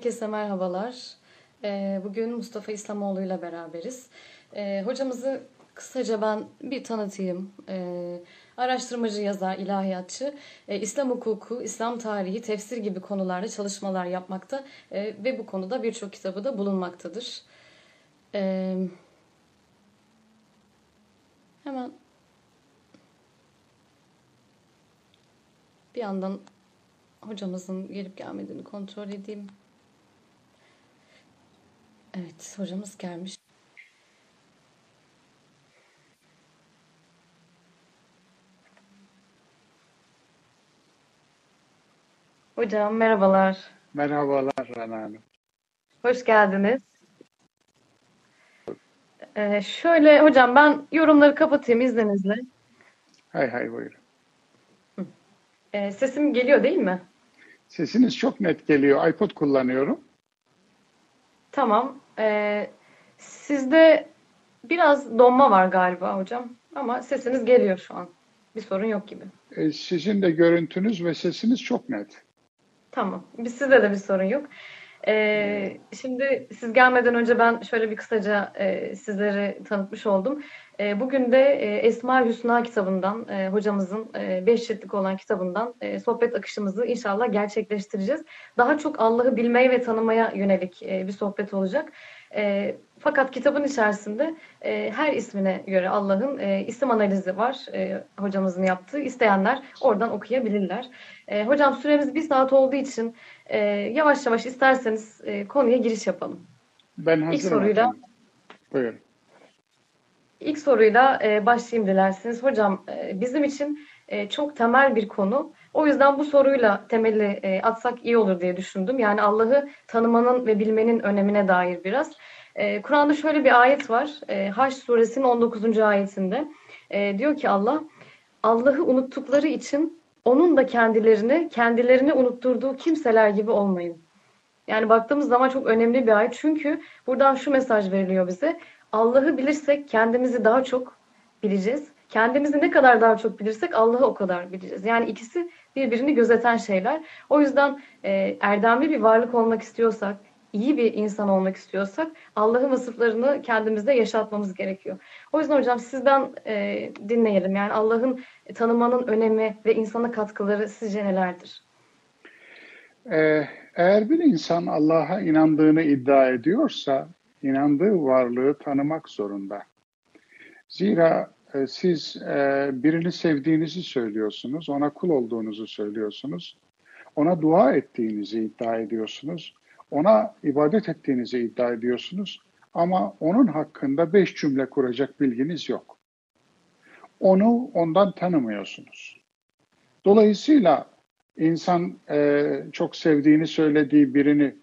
Herkese merhabalar. Ee, Bugün Mustafa İslamoğlu ile beraberiz. Ee, Hocamızı kısaca ben bir tanıtayım. Ee, Araştırmacı, yazar, ilahiyatçı, e, İslam hukuku, İslam tarihi, tefsir gibi konularda çalışmalar yapmakta e, ve bu konuda birçok kitabı da bulunmaktadır. Hemen bir yandan hocamızın gelip gelmediğini kontrol edeyim. Evet, hocamız gelmiş. Hocam merhabalar. Merhabalar Rana Hanım. Hoş geldiniz. Ee, şöyle hocam ben yorumları kapatayım izninizle. Hay hay buyurun. Ee, sesim geliyor değil mi? Sesiniz çok net geliyor. iPod kullanıyorum. Tamam. Ee, sizde biraz donma var galiba hocam. Ama sesiniz geliyor şu an. Bir sorun yok gibi. E, sizin de görüntünüz ve sesiniz çok net. Tamam. Biz sizde de bir sorun yok. Ee, şimdi siz gelmeden önce ben şöyle bir kısaca e, sizleri tanıtmış oldum. E, bugün de e, Esma Hüsna kitabından, e, hocamızın e, beş ciltlik olan kitabından e, sohbet akışımızı inşallah gerçekleştireceğiz. Daha çok Allah'ı bilmeye ve tanımaya yönelik e, bir sohbet olacak. E, fakat kitabın içerisinde e, her ismine göre Allah'ın e, isim analizi var e, hocamızın yaptığı. İsteyenler oradan okuyabilirler. E, hocam süremiz bir saat olduğu için e, yavaş yavaş isterseniz e, konuya giriş yapalım. Ben hazırım. İlk soruyla efendim. Buyurun. ilk soruyla e, başlayayım dilerseniz. Hocam e, bizim için e, çok temel bir konu. O yüzden bu soruyla temeli e, atsak iyi olur diye düşündüm. Yani Allah'ı tanımanın ve bilmenin önemine dair biraz. E, Kur'an'da şöyle bir ayet var. E, Haş suresinin 19. ayetinde. E, diyor ki Allah, Allah'ı unuttukları için onun da kendilerini, kendilerini unutturduğu kimseler gibi olmayın. Yani baktığımız zaman çok önemli bir ayet. Çünkü buradan şu mesaj veriliyor bize. Allah'ı bilirsek kendimizi daha çok bileceğiz. Kendimizi ne kadar daha çok bilirsek Allah'ı o kadar bileceğiz. Yani ikisi birbirini gözeten şeyler. O yüzden e, erdemli bir varlık olmak istiyorsak, iyi bir insan olmak istiyorsak Allah'ın vasıflarını kendimizde yaşatmamız gerekiyor. O yüzden hocam sizden e, dinleyelim. Yani Allah'ın tanımanın önemi ve insana katkıları sizce nelerdir? Ee, eğer bir insan Allah'a inandığını iddia ediyorsa, inandığı varlığı tanımak zorunda. Zira e, siz e, birini sevdiğinizi söylüyorsunuz, ona kul olduğunuzu söylüyorsunuz, ona dua ettiğinizi iddia ediyorsunuz, ona ibadet ettiğinizi iddia ediyorsunuz ama onun hakkında beş cümle kuracak bilginiz yok. Onu ondan tanımıyorsunuz. Dolayısıyla insan e, çok sevdiğini söylediği birini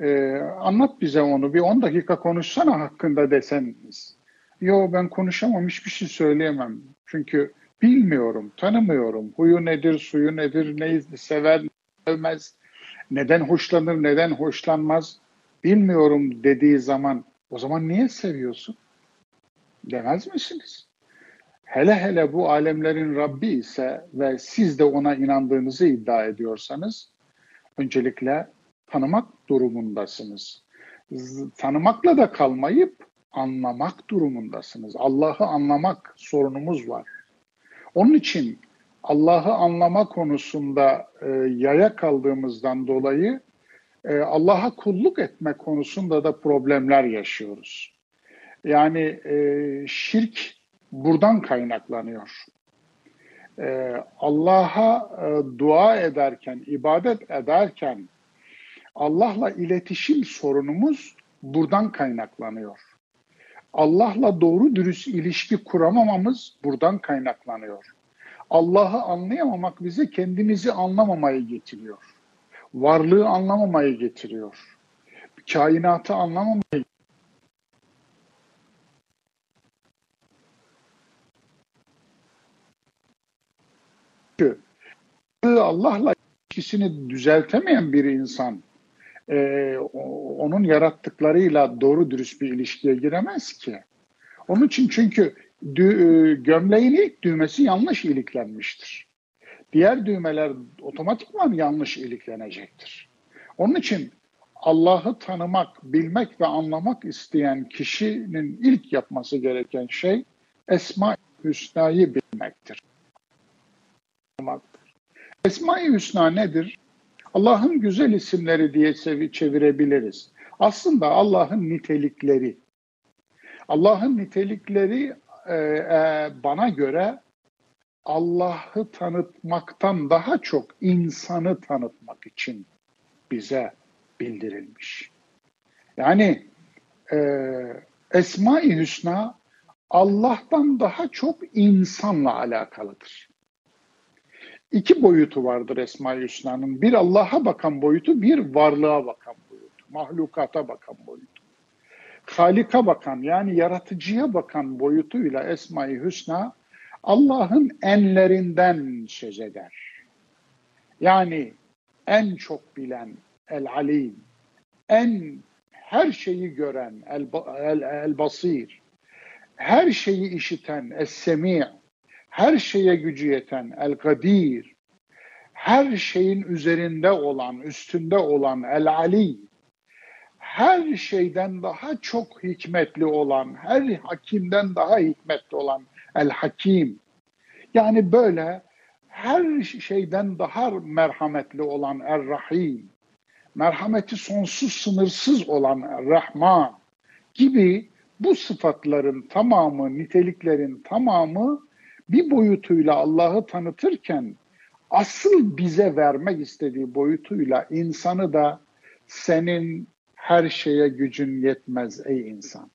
e, anlat bize onu bir 10 dakika konuşsana hakkında deseniz. Yo ben konuşamam hiçbir şey söyleyemem. Çünkü bilmiyorum, tanımıyorum. Huyu nedir, suyu nedir, neyi sever, sevmez, neden hoşlanır, neden hoşlanmaz bilmiyorum dediği zaman o zaman niye seviyorsun? Demez misiniz? Hele hele bu alemlerin Rabbi ise ve siz de ona inandığınızı iddia ediyorsanız öncelikle tanımak durumundasınız. Tanımakla da kalmayıp anlamak durumundasınız. Allah'ı anlamak sorunumuz var. Onun için Allah'ı anlama konusunda e, yaya kaldığımızdan dolayı e, Allah'a kulluk etme konusunda da problemler yaşıyoruz. Yani e, şirk buradan kaynaklanıyor. E, Allah'a e, dua ederken, ibadet ederken Allah'la iletişim sorunumuz buradan kaynaklanıyor. Allah'la doğru dürüst ilişki kuramamamız buradan kaynaklanıyor. Allah'ı anlayamamak bize kendimizi anlamamayı getiriyor. Varlığı anlamamayı getiriyor. Kainatı anlamamayı getiriyor. Allah'la ilişkisini düzeltemeyen bir insan e, onun yarattıklarıyla doğru dürüst bir ilişkiye giremez ki. Onun için çünkü dü, gömleğin ilk düğmesi yanlış iliklenmiştir. Diğer düğmeler otomatikman yanlış iliklenecektir. Onun için Allah'ı tanımak, bilmek ve anlamak isteyen kişinin ilk yapması gereken şey Esma-i Hüsna'yı bilmektir. Esma-i Hüsna nedir? Allah'ın güzel isimleri diye çevirebiliriz. Aslında Allah'ın nitelikleri. Allah'ın nitelikleri e, e, bana göre Allah'ı tanıtmaktan daha çok insanı tanıtmak için bize bildirilmiş. Yani e, Esma-i Hüsna Allah'tan daha çok insanla alakalıdır. İki boyutu vardır Esma-i Hüsna'nın. Bir Allah'a bakan boyutu, bir varlığa bakan boyutu. Mahlukata bakan boyutu. Halika bakan yani yaratıcıya bakan boyutuyla Esma-i Hüsna Allah'ın enlerinden söz eder. Yani en çok bilen El Alim, en her şeyi gören El, el, el Basir, her şeyi işiten Es Semi, her şeye gücü yeten El Kadir, her şeyin üzerinde olan, üstünde olan El Ali, her şeyden daha çok hikmetli olan, her hakimden daha hikmetli olan El Hakim. Yani böyle her şeyden daha merhametli olan Er Rahim, merhameti sonsuz sınırsız olan Er Rahman gibi bu sıfatların tamamı, niteliklerin tamamı bir boyutuyla Allah'ı tanıtırken asıl bize vermek istediği boyutuyla insanı da senin her şeye gücün yetmez ey insan.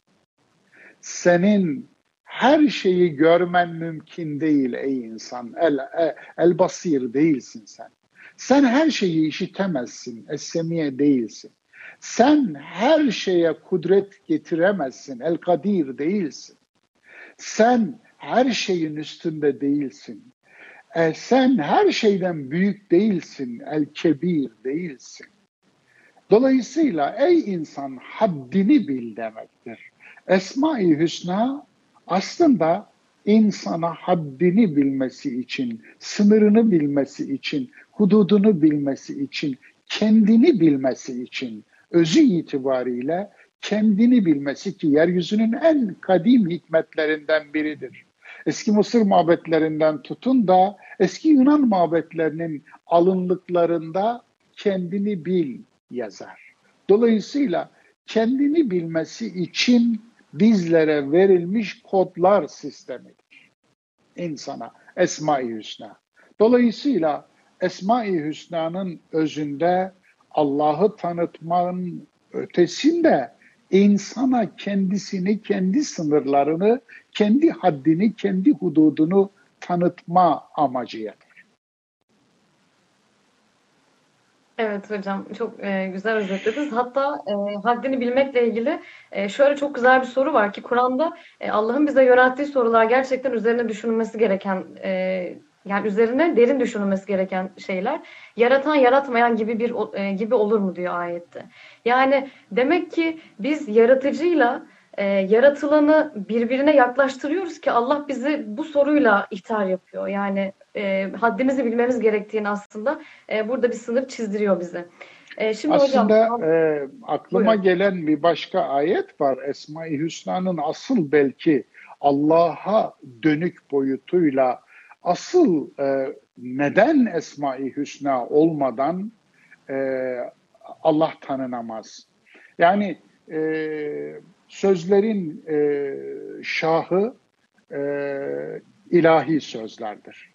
Senin her şeyi görmen mümkün değil ey insan. El, el, el basir değilsin sen. Sen her şeyi işitemezsin. Es-semiye değilsin. Sen her şeye kudret getiremezsin. El kadir değilsin. Sen her şeyin üstünde değilsin. E, sen her şeyden büyük değilsin. El kebir değilsin. Dolayısıyla ey insan haddini bil demektir. Esma-i Hüsna aslında insana haddini bilmesi için, sınırını bilmesi için, hududunu bilmesi için, kendini bilmesi için, özü itibariyle kendini bilmesi ki yeryüzünün en kadim hikmetlerinden biridir. Eski Mısır mabetlerinden tutun da eski Yunan mabetlerinin alınlıklarında kendini bil yazar. Dolayısıyla kendini bilmesi için bizlere verilmiş kodlar sistemidir. İnsana Esma-i Hüsna. Dolayısıyla Esma-i Hüsna'nın özünde Allah'ı tanıtmanın ötesinde insana kendisini, kendi sınırlarını, kendi haddini, kendi hududunu tanıtma amacı yatar. Evet hocam çok e, güzel özetlediniz. Hatta e, haddini bilmekle ilgili e, şöyle çok güzel bir soru var ki Kur'an'da e, Allah'ın bize yönelttiği sorular gerçekten üzerine düşünülmesi gereken e, yani üzerine derin düşünülmesi gereken şeyler. Yaratan yaratmayan gibi bir e, gibi olur mu diyor ayette. Yani demek ki biz yaratıcıyla e, yaratılanı birbirine yaklaştırıyoruz ki Allah bizi bu soruyla ihtar yapıyor. Yani e, haddimizi bilmemiz gerektiğini aslında e, burada bir sınır çizdiriyor bize. E, şimdi aslında hocam, e, aklıma buyurun. gelen bir başka ayet var. Esma-i Hüsna'nın asıl belki Allah'a dönük boyutuyla asıl e, neden Esma-i Hüsna olmadan e, Allah tanınamaz? Yani e, sözlerin e, şahı e, ilahi sözlerdir.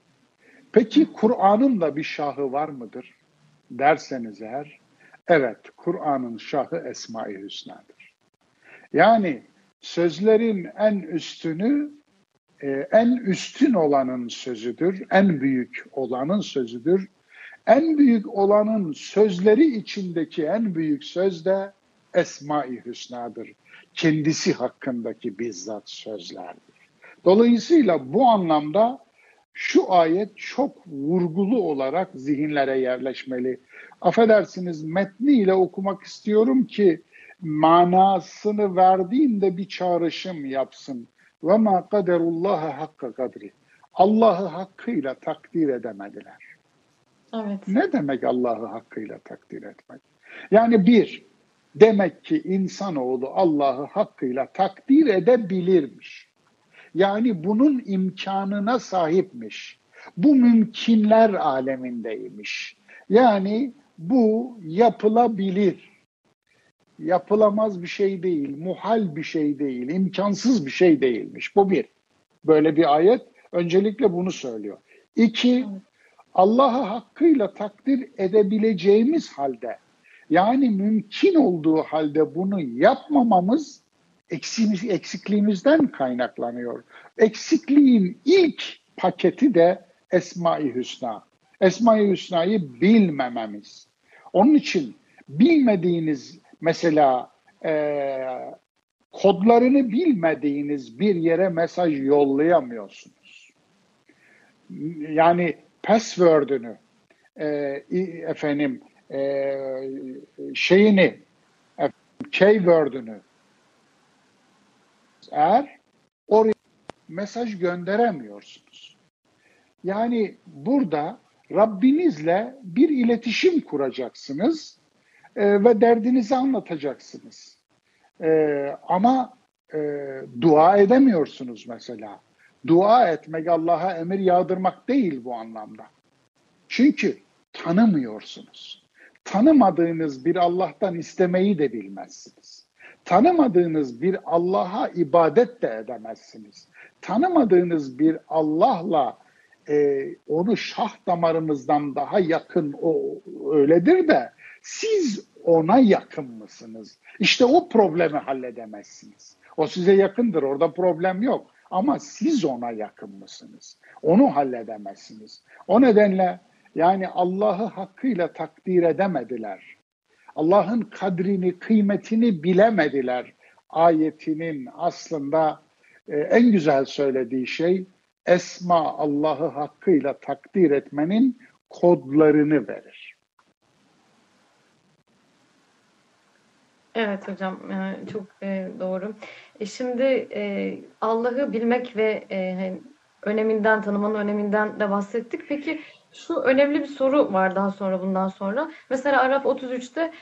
Peki Kur'an'ın da bir şahı var mıdır derseniz eğer, evet Kur'an'ın şahı Esma-i Hüsna'dır. Yani sözlerin en üstünü, e, en üstün olanın sözüdür, en büyük olanın sözüdür. En büyük olanın sözleri içindeki en büyük söz de Esma-i Hüsna'dır. Kendisi hakkındaki bizzat sözlerdir. Dolayısıyla bu anlamda şu ayet çok vurgulu olarak zihinlere yerleşmeli. Affedersiniz metniyle okumak istiyorum ki manasını verdiğinde bir çağrışım yapsın. Ve ma kaderullaha hakka kadri. Allah'ı hakkıyla takdir edemediler. Evet. Ne demek Allah'ı hakkıyla takdir etmek? Yani bir, Demek ki insanoğlu Allah'ı hakkıyla takdir edebilirmiş. Yani bunun imkanına sahipmiş. Bu mümkünler alemindeymiş. Yani bu yapılabilir. Yapılamaz bir şey değil, muhal bir şey değil, imkansız bir şey değilmiş. Bu bir. Böyle bir ayet öncelikle bunu söylüyor. İki, Allah'ı hakkıyla takdir edebileceğimiz halde yani mümkün olduğu halde bunu yapmamamız eksikliğimizden kaynaklanıyor. Eksikliğin ilk paketi de Esma-i Hüsna. Esma-i Hüsna'yı bilmememiz. Onun için bilmediğiniz mesela e, kodlarını bilmediğiniz bir yere mesaj yollayamıyorsunuz. Yani password'ünü e, efendim e, şeyini keyword'ünü eğer oraya mesaj gönderemiyorsunuz. Yani burada Rabbinizle bir iletişim kuracaksınız e, ve derdinizi anlatacaksınız. E, ama e, dua edemiyorsunuz mesela. Dua etmek Allah'a emir yağdırmak değil bu anlamda. Çünkü tanımıyorsunuz. Tanımadığınız bir Allah'tan istemeyi de bilmezsiniz. Tanımadığınız bir Allah'a ibadet de edemezsiniz. Tanımadığınız bir Allah'la e, onu şah damarınızdan daha yakın o öyledir de siz ona yakın mısınız? İşte o problemi halledemezsiniz. O size yakındır orada problem yok. Ama siz ona yakın mısınız? Onu halledemezsiniz. O nedenle yani Allah'ı hakkıyla takdir edemediler. Allah'ın kadrini, kıymetini bilemediler. Ayetinin aslında e, en güzel söylediği şey Esma Allah'ı hakkıyla takdir etmenin kodlarını verir. Evet hocam çok e, doğru. E, şimdi e, Allah'ı bilmek ve hani öneminden, tanımanın öneminden de bahsettik. Peki şu önemli bir soru var daha sonra bundan sonra. Mesela Araf 33'te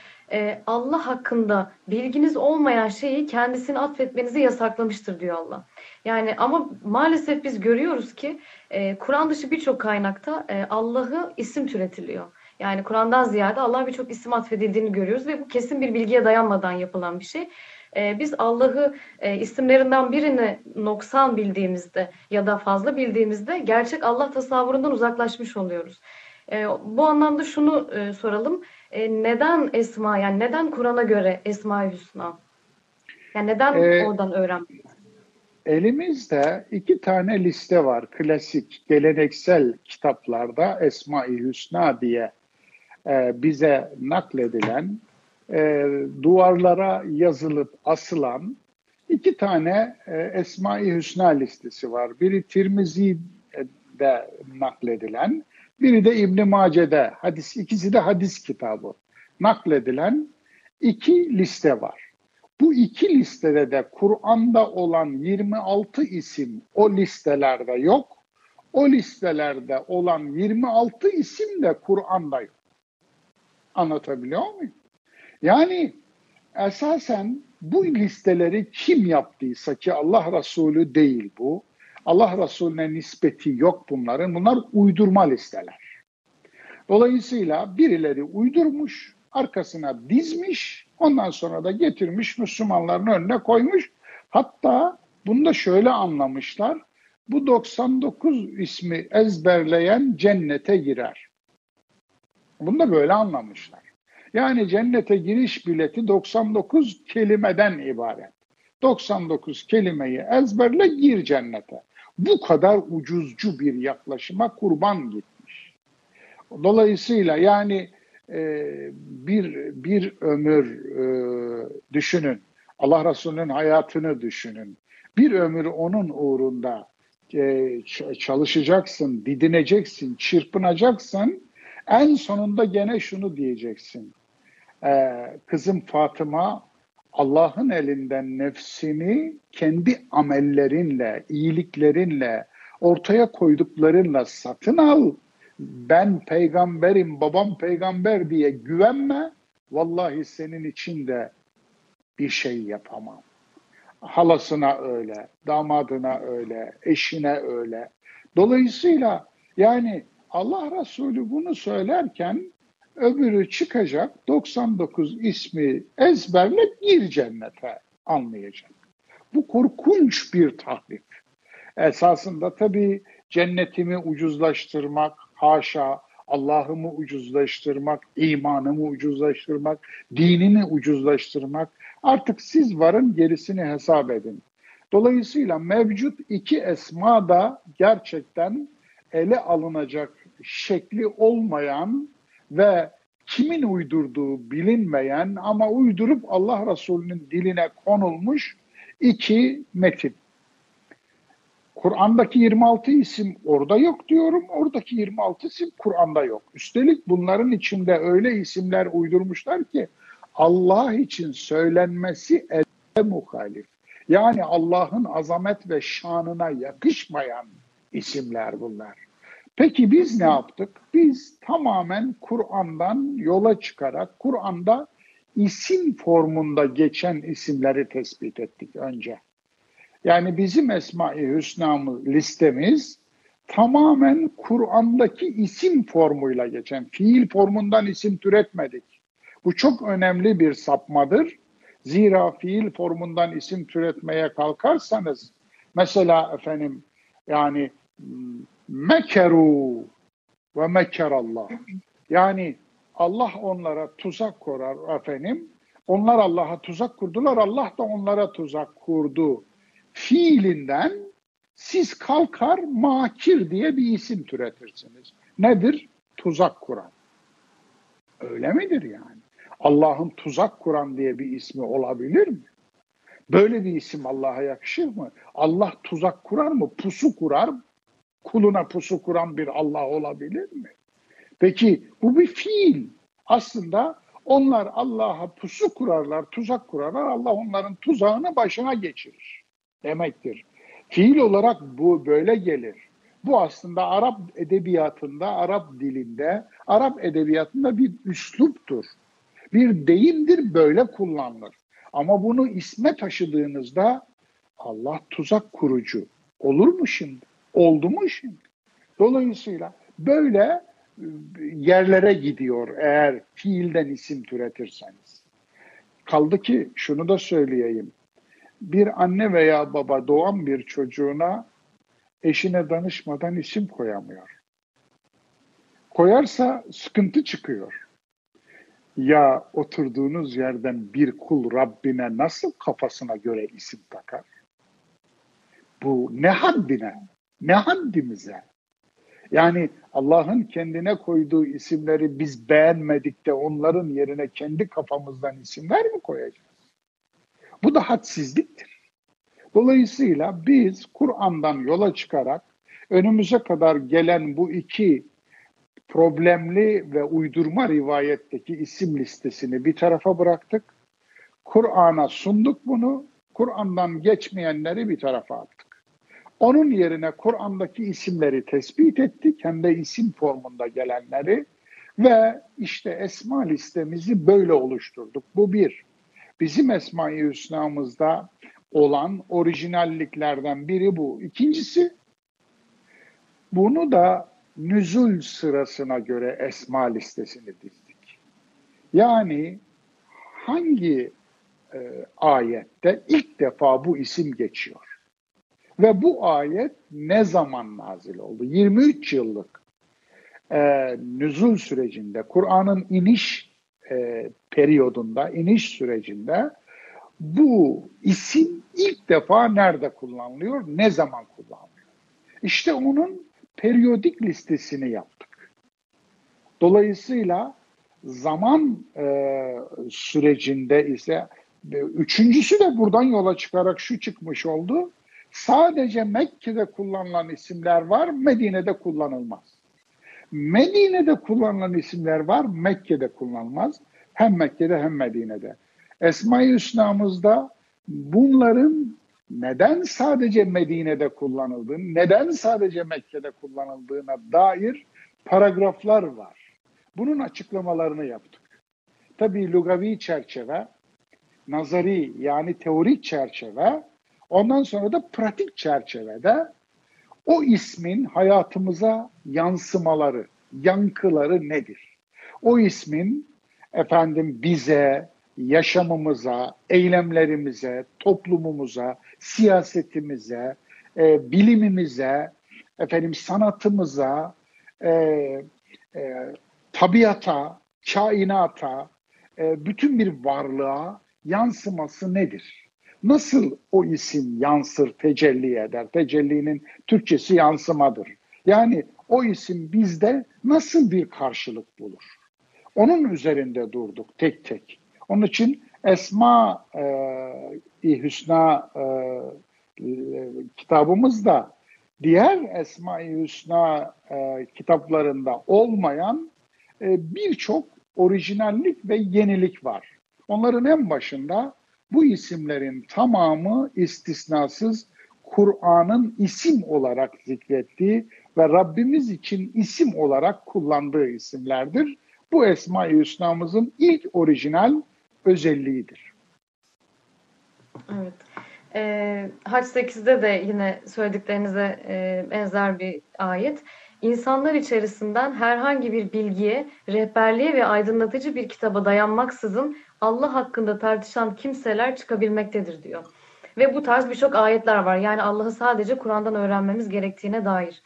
Allah hakkında bilginiz olmayan şeyi kendisine atfetmenizi yasaklamıştır diyor Allah. Yani ama maalesef biz görüyoruz ki Kur'an dışı birçok kaynakta Allah'ı isim türetiliyor. Yani Kur'an'dan ziyade Allah'a birçok isim atfedildiğini görüyoruz ve bu kesin bir bilgiye dayanmadan yapılan bir şey. Ee, biz Allah'ı e, isimlerinden birini noksan bildiğimizde ya da fazla bildiğimizde gerçek Allah tasavvurundan uzaklaşmış oluyoruz. E, bu anlamda şunu e, soralım. E, neden Esma yani neden Kur'an'a göre Esma-i Hüsna? Yani neden ee, oradan öğrenmeliyiz? Elimizde iki tane liste var. Klasik, geleneksel kitaplarda Esma-i Hüsna diye e, bize nakledilen, e, duvarlara yazılıp asılan iki tane e, Esma-i Hüsna listesi var. Biri Tirmizi'de nakledilen, biri de İbn Mace'de. Hadis ikisi de hadis kitabı. Nakledilen iki liste var. Bu iki listede de Kur'an'da olan 26 isim o listelerde yok. O listelerde olan 26 isim de Kur'an'da yok. Anlatabiliyor muyum? Yani esasen bu listeleri kim yaptıysa ki Allah Resulü değil bu. Allah Resulüne nispeti yok bunların. Bunlar uydurma listeler. Dolayısıyla birileri uydurmuş, arkasına dizmiş, ondan sonra da getirmiş Müslümanların önüne koymuş. Hatta bunu da şöyle anlamışlar. Bu 99 ismi ezberleyen cennete girer. Bunu da böyle anlamışlar. Yani cennete giriş bileti 99 kelimeden ibaret. 99 kelimeyi ezberle gir cennete. Bu kadar ucuzcu bir yaklaşıma kurban gitmiş. Dolayısıyla yani e, bir bir ömür e, düşünün. Allah Resulü'nün hayatını düşünün. Bir ömür onun uğrunda e, çalışacaksın, didineceksin, çırpınacaksın en sonunda gene şunu diyeceksin. Ee, kızım Fatıma Allah'ın elinden nefsini kendi amellerinle, iyiliklerinle, ortaya koyduklarınla satın al. Ben peygamberim, babam peygamber diye güvenme. Vallahi senin için de bir şey yapamam. Halasına öyle, damadına öyle, eşine öyle. Dolayısıyla yani Allah Resulü bunu söylerken öbürü çıkacak 99 ismi ezberle bir cennete anlayacak. Bu korkunç bir tahrif. Esasında tabii cennetimi ucuzlaştırmak, haşa, Allah'ımı ucuzlaştırmak, imanımı ucuzlaştırmak, dinimi ucuzlaştırmak. Artık siz varın gerisini hesap edin. Dolayısıyla mevcut iki esma da gerçekten ele alınacak şekli olmayan ve kimin uydurduğu bilinmeyen ama uydurup Allah Resulü'nün diline konulmuş iki metin. Kur'an'daki 26 isim orada yok diyorum. Oradaki 26 isim Kur'an'da yok. Üstelik bunların içinde öyle isimler uydurmuşlar ki Allah için söylenmesi ele muhalif. Yani Allah'ın azamet ve şanına yakışmayan isimler bunlar. Peki biz ne yaptık? Biz tamamen Kur'an'dan yola çıkarak Kur'an'da isim formunda geçen isimleri tespit ettik önce. Yani bizim Esma-i Hüsna'mız listemiz tamamen Kur'an'daki isim formuyla geçen, fiil formundan isim türetmedik. Bu çok önemli bir sapmadır. Zira fiil formundan isim türetmeye kalkarsanız, mesela efendim yani mekeru ve mekerallah. Yani Allah onlara tuzak kurar efendim. Onlar Allah'a tuzak kurdular. Allah da onlara tuzak kurdu fiilinden siz kalkar makir diye bir isim türetirsiniz. Nedir? Tuzak kuran. Öyle midir yani? Allah'ın tuzak kuran diye bir ismi olabilir mi? Böyle bir isim Allah'a yakışır mı? Allah tuzak kurar mı? Pusu kurar. Kuluna pusu kuran bir Allah olabilir mi? Peki bu bir fiil. Aslında onlar Allah'a pusu kurarlar, tuzak kurarlar. Allah onların tuzağını başına geçirir demektir. Fiil olarak bu böyle gelir. Bu aslında Arap edebiyatında, Arap dilinde, Arap edebiyatında bir üsluptur. Bir deyimdir böyle kullanılır. Ama bunu isme taşıdığınızda Allah tuzak kurucu olur mu şimdi? Oldu mu şimdi? Dolayısıyla böyle e, yerlere gidiyor eğer fiilden isim türetirseniz. Kaldı ki şunu da söyleyeyim bir anne veya baba doğan bir çocuğuna eşine danışmadan isim koyamıyor. Koyarsa sıkıntı çıkıyor. Ya oturduğunuz yerden bir kul Rabbine nasıl kafasına göre isim takar? Bu ne haddine, ne haddimize? Yani Allah'ın kendine koyduğu isimleri biz beğenmedik de onların yerine kendi kafamızdan isimler mi koyacağız? Bu da hadsizliktir. Dolayısıyla biz Kur'an'dan yola çıkarak önümüze kadar gelen bu iki problemli ve uydurma rivayetteki isim listesini bir tarafa bıraktık. Kur'an'a sunduk bunu. Kur'an'dan geçmeyenleri bir tarafa attık. Onun yerine Kur'an'daki isimleri tespit ettik. Hem de isim formunda gelenleri. Ve işte esma listemizi böyle oluşturduk. Bu bir bizim Esma-i Hüsna'mızda olan orijinalliklerden biri bu. İkincisi, bunu da nüzul sırasına göre esma listesini dizdik. Yani hangi e, ayette ilk defa bu isim geçiyor? Ve bu ayet ne zaman nazil oldu? 23 yıllık e, nüzul sürecinde, Kur'an'ın iniş e, periyodunda, iniş sürecinde bu isim ilk defa nerede kullanılıyor, ne zaman kullanılıyor? İşte onun periyodik listesini yaptık. Dolayısıyla zaman e, sürecinde ise e, üçüncüsü de buradan yola çıkarak şu çıkmış oldu. Sadece Mekke'de kullanılan isimler var, Medine'de kullanılmaz. Medine'de kullanılan isimler var, Mekke'de kullanılmaz. Hem Mekke'de hem Medine'de. Esma-i Hüsna'mızda bunların neden sadece Medine'de kullanıldığını, neden sadece Mekke'de kullanıldığına dair paragraflar var. Bunun açıklamalarını yaptık. Tabii lugavi çerçeve nazari yani teorik çerçeve, ondan sonra da pratik çerçevede o ismin hayatımıza yansımaları, yankıları nedir? O ismin efendim bize, yaşamımıza, eylemlerimize, toplumumuza, siyasetimize, e, bilimimize, efendim sanatımıza, e, e, tabiata, kainata, e, bütün bir varlığa yansıması nedir? Nasıl o isim yansır, tecelli eder? Tecellinin Türkçesi yansımadır. Yani o isim bizde nasıl bir karşılık bulur? Onun üzerinde durduk tek tek. Onun için Esma-i e, Hüsna e, kitabımızda diğer Esma-i Hüsna e, kitaplarında olmayan e, birçok orijinallik ve yenilik var. Onların en başında bu isimlerin tamamı istisnasız Kur'an'ın isim olarak zikrettiği ve Rabbimiz için isim olarak kullandığı isimlerdir. Bu Esma-i Hüsna'mızın ilk orijinal özelliğidir. Evet. E, Haç 8'de de yine söylediklerinize e, benzer bir ayet. İnsanlar içerisinden herhangi bir bilgiye, rehberliğe ve aydınlatıcı bir kitaba dayanmaksızın Allah hakkında tartışan kimseler çıkabilmektedir diyor. Ve bu tarz birçok ayetler var. Yani Allah'ı sadece Kur'an'dan öğrenmemiz gerektiğine dair.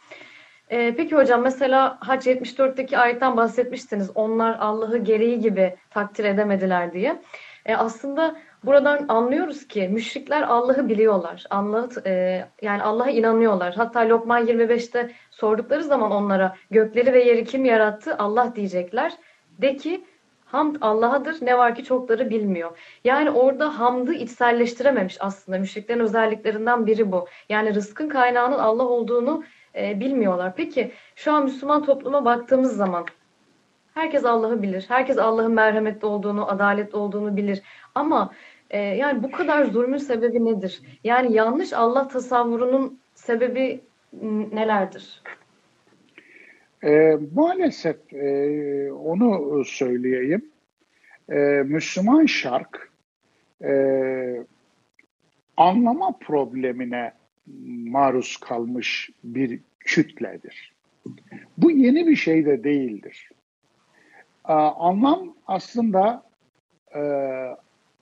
Ee, peki hocam mesela Hac 74'teki ayetten bahsetmiştiniz. Onlar Allah'ı gereği gibi takdir edemediler diye. Ee, aslında buradan anlıyoruz ki müşrikler Allah'ı biliyorlar. Allah e, yani Allah'a inanıyorlar. Hatta Lokman 25'te sordukları zaman onlara gökleri ve yeri kim yarattı? Allah diyecekler. De ki Hamd Allah'adır ne var ki çokları bilmiyor. Yani orada hamdı içselleştirememiş aslında. Müşriklerin özelliklerinden biri bu. Yani rızkın kaynağının Allah olduğunu e, bilmiyorlar. Peki şu an Müslüman topluma baktığımız zaman herkes Allah'ı bilir. Herkes Allah'ın merhametli olduğunu, adaletli olduğunu bilir. Ama e, yani bu kadar zulmün sebebi nedir? Yani yanlış Allah tasavvurunun sebebi nelerdir? E, maalesef e, onu söyleyeyim. E, Müslüman şark e, anlama problemine maruz kalmış bir kütledir. Bu yeni bir şey de değildir. E, anlam aslında e,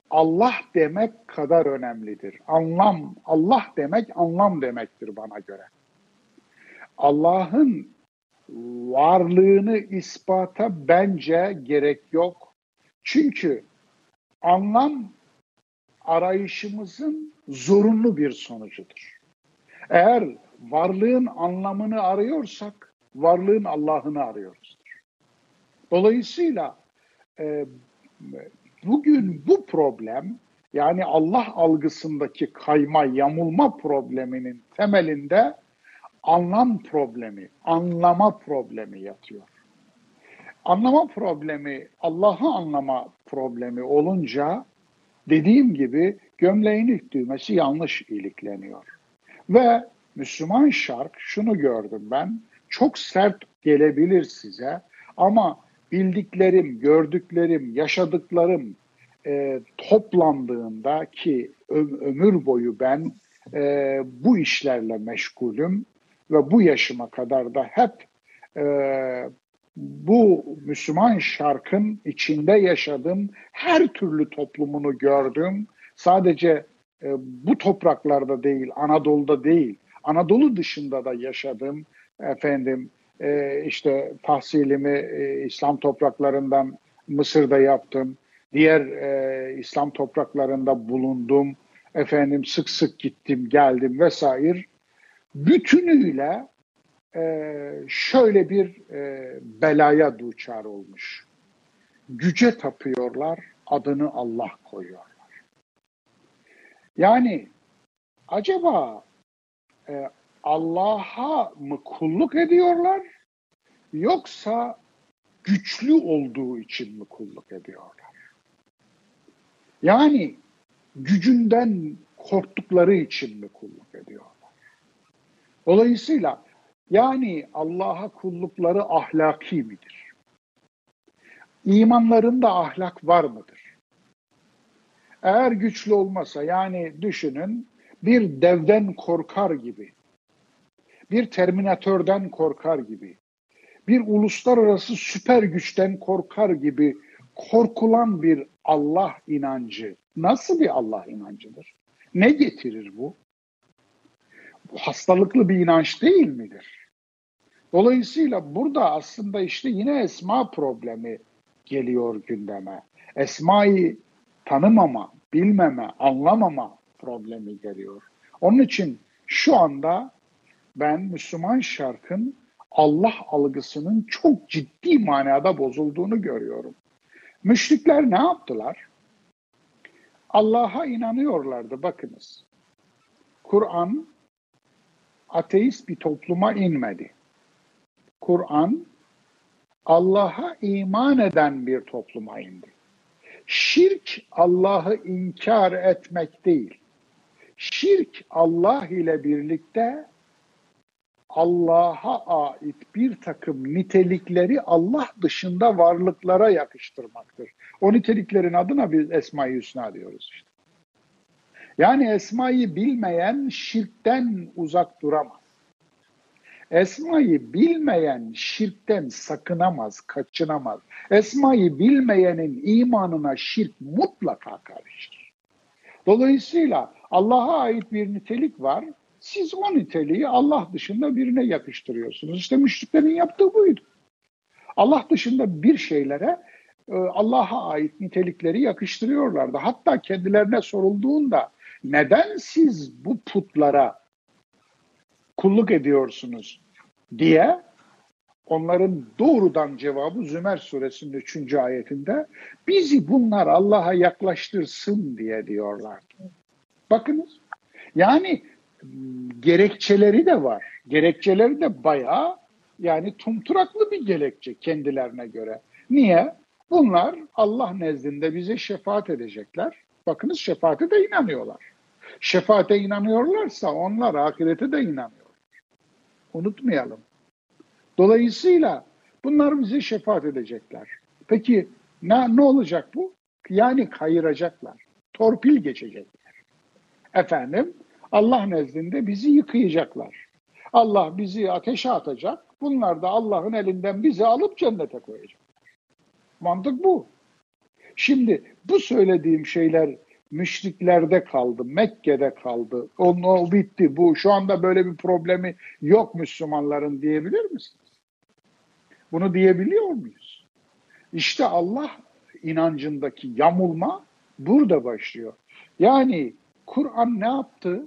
Allah demek kadar önemlidir. Anlam, Allah demek anlam demektir bana göre. Allah'ın varlığını ispata bence gerek yok. Çünkü anlam arayışımızın zorunlu bir sonucudur. Eğer varlığın anlamını arıyorsak, varlığın Allah'ını arıyoruzdur. Dolayısıyla e, bugün bu problem, yani Allah algısındaki kayma, yamulma probleminin temelinde anlam problemi, anlama problemi yatıyor. Anlama problemi, Allah'ı anlama problemi olunca dediğim gibi gömleğin ilk düğmesi yanlış ilikleniyor. Ve Müslüman şark şunu gördüm ben, çok sert gelebilir size ama bildiklerim, gördüklerim, yaşadıklarım e, toplandığında ki ömür boyu ben e, bu işlerle meşgulüm ve bu yaşıma kadar da hep e, bu Müslüman şarkın içinde yaşadım, her türlü toplumunu gördüm. Sadece e, bu topraklarda değil, Anadolu'da değil, Anadolu dışında da yaşadım. Efendim e, işte tahsilimi e, İslam topraklarından Mısır'da yaptım. Diğer e, İslam topraklarında bulundum. Efendim sık sık gittim, geldim vesaire bütünüyle e, şöyle bir e, belaya duçar olmuş. Güce tapıyorlar, adını Allah koyuyorlar. Yani acaba e, Allah'a mı kulluk ediyorlar yoksa güçlü olduğu için mi kulluk ediyorlar? Yani gücünden korktukları için mi kulluk ediyorlar? Dolayısıyla yani Allah'a kullukları ahlaki midir? İmanlarında ahlak var mıdır? eğer güçlü olmasa yani düşünün bir devden korkar gibi, bir terminatörden korkar gibi, bir uluslararası süper güçten korkar gibi korkulan bir Allah inancı nasıl bir Allah inancıdır? Ne getirir bu? Hastalıklı bir inanç değil midir? Dolayısıyla burada aslında işte yine esma problemi geliyor gündeme. Esmayı tanımama, bilmeme, anlamama problemi geliyor. Onun için şu anda ben Müslüman şarkın Allah algısının çok ciddi manada bozulduğunu görüyorum. Müşrikler ne yaptılar? Allah'a inanıyorlardı bakınız. Kur'an ateist bir topluma inmedi. Kur'an Allah'a iman eden bir topluma indi. Şirk Allah'ı inkar etmek değil. Şirk Allah ile birlikte Allah'a ait bir takım nitelikleri Allah dışında varlıklara yakıştırmaktır. O niteliklerin adına biz Esma-i Hüsna diyoruz işte. Yani Esma'yı bilmeyen şirkten uzak duramaz. Esma'yı bilmeyen şirkten sakınamaz, kaçınamaz. Esma'yı bilmeyenin imanına şirk mutlaka karışır. Dolayısıyla Allah'a ait bir nitelik var. Siz o niteliği Allah dışında birine yakıştırıyorsunuz. İşte müşriklerin yaptığı buydu. Allah dışında bir şeylere e, Allah'a ait nitelikleri yakıştırıyorlardı. Hatta kendilerine sorulduğunda neden siz bu putlara kulluk ediyorsunuz diye onların doğrudan cevabı Zümer suresinin 3. ayetinde bizi bunlar Allah'a yaklaştırsın diye diyorlar. Bakınız yani gerekçeleri de var. Gerekçeleri de bayağı yani tumturaklı bir gerekçe kendilerine göre. Niye? Bunlar Allah nezdinde bize şefaat edecekler. Bakınız şefaate de inanıyorlar. Şefaate inanıyorlarsa onlar ahirete de inanıyor. Unutmayalım. Dolayısıyla bunlar bize şefaat edecekler. Peki ne, ne olacak bu? Yani kayıracaklar. Torpil geçecekler. Efendim Allah nezdinde bizi yıkayacaklar. Allah bizi ateşe atacak. Bunlar da Allah'ın elinden bizi alıp cennete koyacak. Mantık bu. Şimdi bu söylediğim şeyler müşriklerde kaldı, Mekke'de kaldı. Onun o bitti. Bu şu anda böyle bir problemi yok Müslümanların diyebilir misiniz? Bunu diyebiliyor muyuz? İşte Allah inancındaki yamulma burada başlıyor. Yani Kur'an ne yaptı?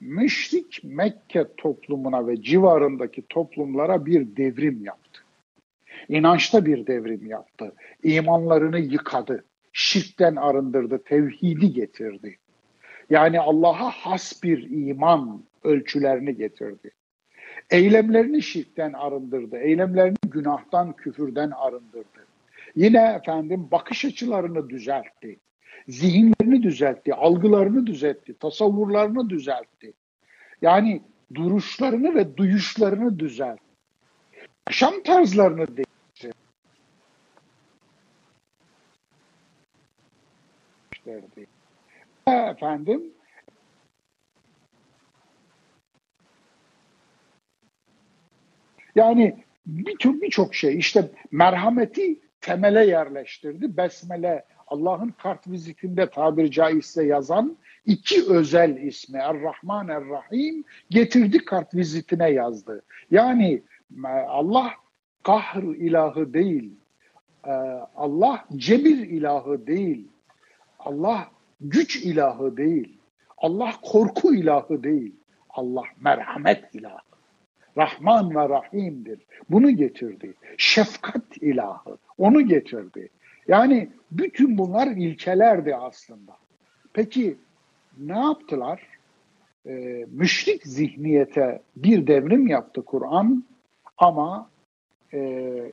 Müşrik Mekke toplumuna ve civarındaki toplumlara bir devrim yaptı. İnançta bir devrim yaptı. İmanlarını yıkadı şirkten arındırdı, tevhidi getirdi. Yani Allah'a has bir iman ölçülerini getirdi. Eylemlerini şirkten arındırdı, eylemlerini günahtan, küfürden arındırdı. Yine efendim bakış açılarını düzeltti, zihinlerini düzeltti, algılarını düzeltti, tasavvurlarını düzeltti. Yani duruşlarını ve duyuşlarını düzeltti. Yaşam tarzlarını değiştirdi verdi. Efendim yani birçok birçok şey işte merhameti temele yerleştirdi. Besmele Allah'ın kart vizitinde tabiri caizse yazan iki özel ismi Er-Rahman Er-Rahim getirdi kart vizitine yazdı. Yani e, Allah kahr ilahı değil, e, Allah cebir ilahı değil, Allah güç ilahı değil. Allah korku ilahı değil. Allah merhamet ilahı. Rahman ve Rahim'dir. Bunu getirdi. Şefkat ilahı. Onu getirdi. Yani bütün bunlar ilkelerdi aslında. Peki ne yaptılar? Ee, müşrik zihniyete bir devrim yaptı Kur'an ama e,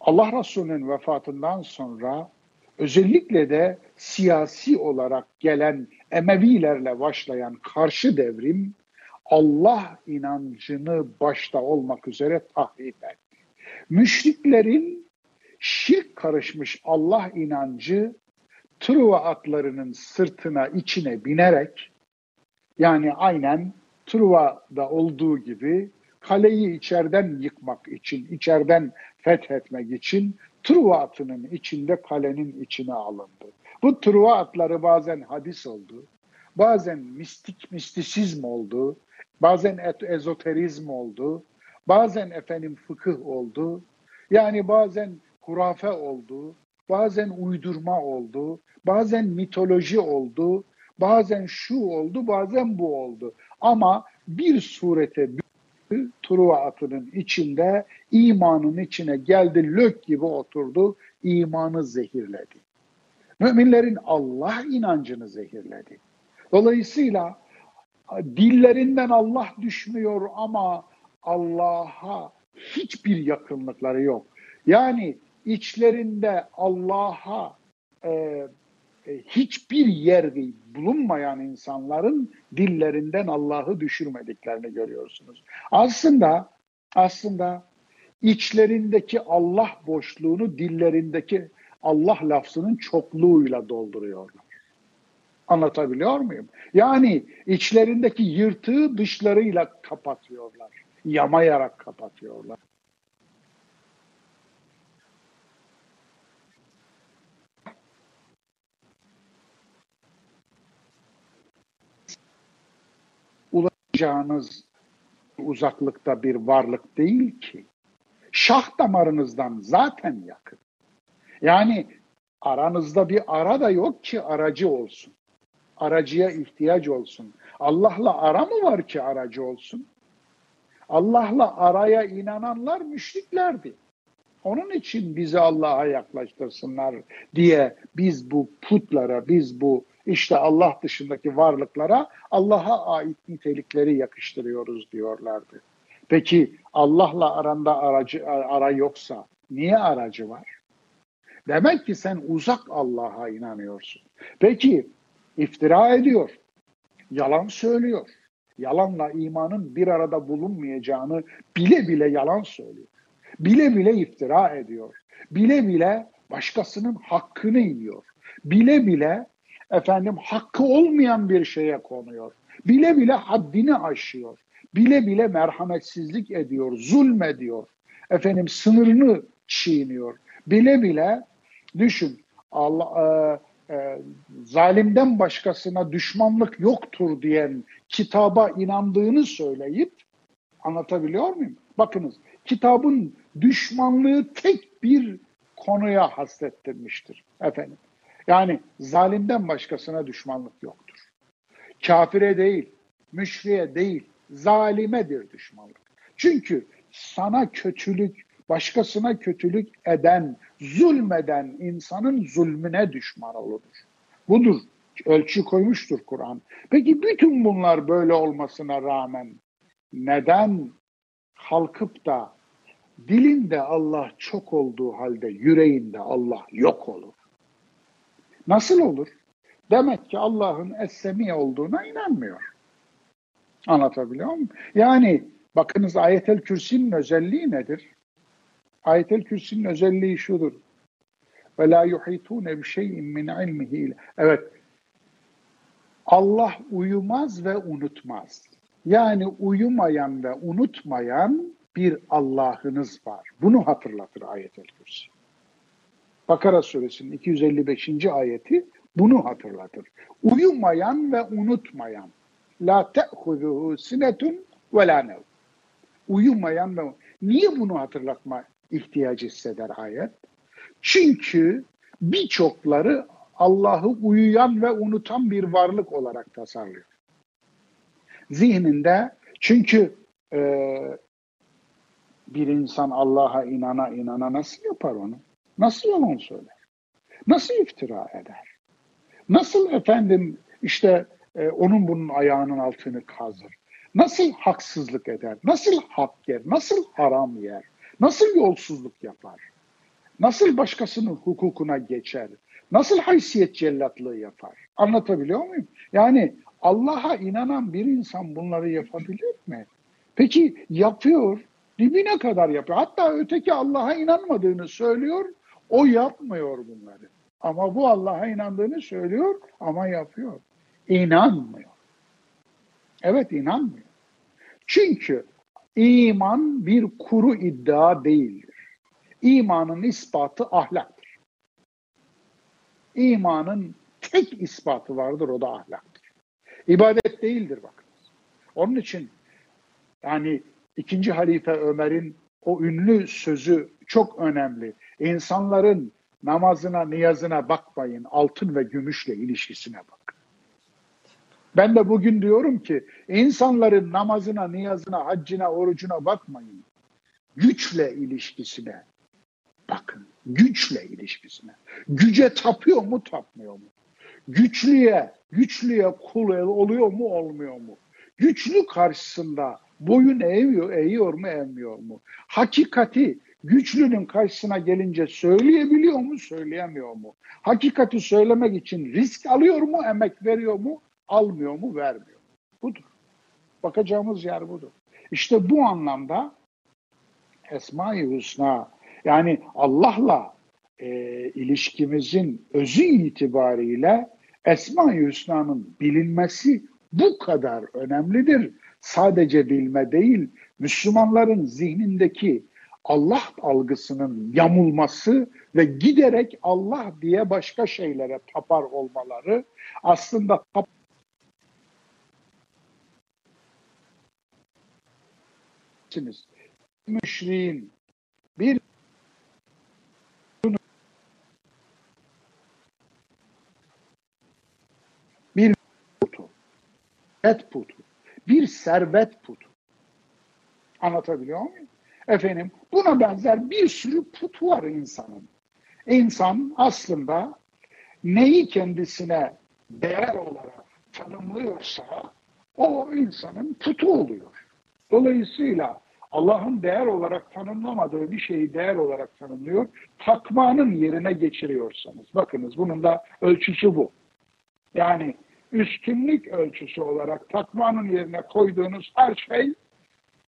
Allah Resulü'nün vefatından sonra özellikle de siyasi olarak gelen Emevilerle başlayan karşı devrim Allah inancını başta olmak üzere tahrip etti. Müşriklerin şirk karışmış Allah inancı Truva atlarının sırtına içine binerek yani aynen Truva'da olduğu gibi kaleyi içeriden yıkmak için, içeriden fethetmek için Truva atının içinde kalenin içine alındı. Bu Truva atları bazen hadis oldu, bazen mistik mistisizm oldu, bazen ezoterizm oldu, bazen efendim fıkıh oldu, yani bazen hurafe oldu, bazen uydurma oldu, bazen mitoloji oldu, bazen şu oldu, bazen bu oldu. Ama bir surete Truva atının içinde imanın içine geldi, lök gibi oturdu, imanı zehirledi. Müminlerin Allah inancını zehirledi. Dolayısıyla dillerinden Allah düşmüyor ama Allah'a hiçbir yakınlıkları yok. Yani içlerinde Allah'a e, hiçbir yerde bulunmayan insanların dillerinden Allah'ı düşürmediklerini görüyorsunuz. Aslında aslında içlerindeki Allah boşluğunu dillerindeki Allah lafzının çokluğuyla dolduruyorlar. Anlatabiliyor muyum? Yani içlerindeki yırtığı dışlarıyla kapatıyorlar. Yamayarak kapatıyorlar. Ulaşacağınız uzaklıkta bir varlık değil ki. Şah damarınızdan zaten yakın. Yani aranızda bir ara da yok ki aracı olsun. Aracıya ihtiyaç olsun. Allah'la ara mı var ki aracı olsun? Allah'la araya inananlar müşriklerdi. Onun için bizi Allah'a yaklaştırsınlar diye biz bu putlara, biz bu işte Allah dışındaki varlıklara Allah'a ait nitelikleri yakıştırıyoruz diyorlardı. Peki Allah'la aranda aracı ara yoksa niye aracı var? Demek ki sen uzak Allah'a inanıyorsun. Peki iftira ediyor, yalan söylüyor. Yalanla imanın bir arada bulunmayacağını bile bile yalan söylüyor. Bile bile iftira ediyor. Bile bile başkasının hakkını yiyor. Bile bile efendim hakkı olmayan bir şeye konuyor. Bile bile haddini aşıyor. Bile bile merhametsizlik ediyor, zulmediyor. Efendim sınırını çiğniyor. Bile bile düşün Allah e, e, zalimden başkasına düşmanlık yoktur diyen kitaba inandığını söyleyip anlatabiliyor muyum? Bakınız kitabın düşmanlığı tek bir konuya hasrettirmiştir efendim. Yani zalimden başkasına düşmanlık yoktur. Kafire değil, müşriye değil, zalimedir düşmanlık. Çünkü sana kötülük, başkasına kötülük eden, zulmeden insanın zulmüne düşman olur. Budur. Ölçü koymuştur Kur'an. Peki bütün bunlar böyle olmasına rağmen neden kalkıp da dilinde Allah çok olduğu halde yüreğinde Allah yok olur? Nasıl olur? Demek ki Allah'ın es-semi olduğuna inanmıyor. Anlatabiliyor muyum? Yani bakınız ayetel kürsinin özelliği nedir? Ayetel kürsinin özelliği şudur. Ve la yuhitune bi şey'in min ilmihi. Evet. Allah uyumaz ve unutmaz. Yani uyumayan ve unutmayan bir Allah'ınız var. Bunu hatırlatır ayetel kürsi. Bakara suresinin 255. ayeti bunu hatırlatır. Uyumayan ve unutmayan. La te'huzuhu sinetun ve la nev. Uyumayan ve Niye bunu hatırlatma ihtiyacı hisseder ayet? Çünkü birçokları Allah'ı uyuyan ve unutan bir varlık olarak tasarlıyor. Zihninde çünkü e, bir insan Allah'a inana inana nasıl yapar onu? Nasıl yalan söyler? Nasıl iftira eder? Nasıl efendim işte e, onun bunun ayağının altını kazır? Nasıl haksızlık eder? Nasıl hak yer? Nasıl haram yer? Nasıl yolsuzluk yapar? Nasıl başkasının hukukuna geçer? Nasıl haysiyet cellatlığı yapar? Anlatabiliyor muyum? Yani Allah'a inanan bir insan bunları yapabilir mi? Peki yapıyor, dibine kadar yapıyor. Hatta öteki Allah'a inanmadığını söylüyor o yapmıyor bunları. Ama bu Allah'a inandığını söylüyor ama yapıyor. İnanmıyor. Evet inanmıyor. Çünkü iman bir kuru iddia değildir. İmanın ispatı ahlaktır. İmanın tek ispatı vardır o da ahlaktır. İbadet değildir bakınız. Onun için yani ikinci halife Ömer'in o ünlü sözü çok önemli. İnsanların namazına, niyazına bakmayın, altın ve gümüşle ilişkisine bakın. Ben de bugün diyorum ki insanların namazına, niyazına, haccına, orucuna bakmayın. Güçle ilişkisine bakın. Güçle ilişkisine. Güce tapıyor mu, tapmıyor mu? Güçlüye, güçlüye kul oluyor mu, olmuyor mu? Güçlü karşısında boyun eğiyor, eğiyor mu, eğmiyor mu? Hakikati güçlünün karşısına gelince söyleyebiliyor mu, söyleyemiyor mu? Hakikati söylemek için risk alıyor mu, emek veriyor mu, almıyor mu, vermiyor mu? Budur. Bakacağımız yer budur. İşte bu anlamda Esma-i Hüsna yani Allah'la e, ilişkimizin özü itibariyle Esma-i Hüsna'nın bilinmesi bu kadar önemlidir. Sadece bilme değil, Müslümanların zihnindeki Allah algısının yamulması ve giderek Allah diye başka şeylere tapar olmaları aslında tap müşriğin bir bir putu, et putu, bir servet putu. Anlatabiliyor muyum? Efendim buna benzer bir sürü put var insanın. İnsan aslında neyi kendisine değer olarak tanımlıyorsa o insanın putu oluyor. Dolayısıyla Allah'ın değer olarak tanımlamadığı bir şeyi değer olarak tanımlıyor. Takmanın yerine geçiriyorsanız. Bakınız bunun da ölçüsü bu. Yani üstünlük ölçüsü olarak takmanın yerine koyduğunuz her şey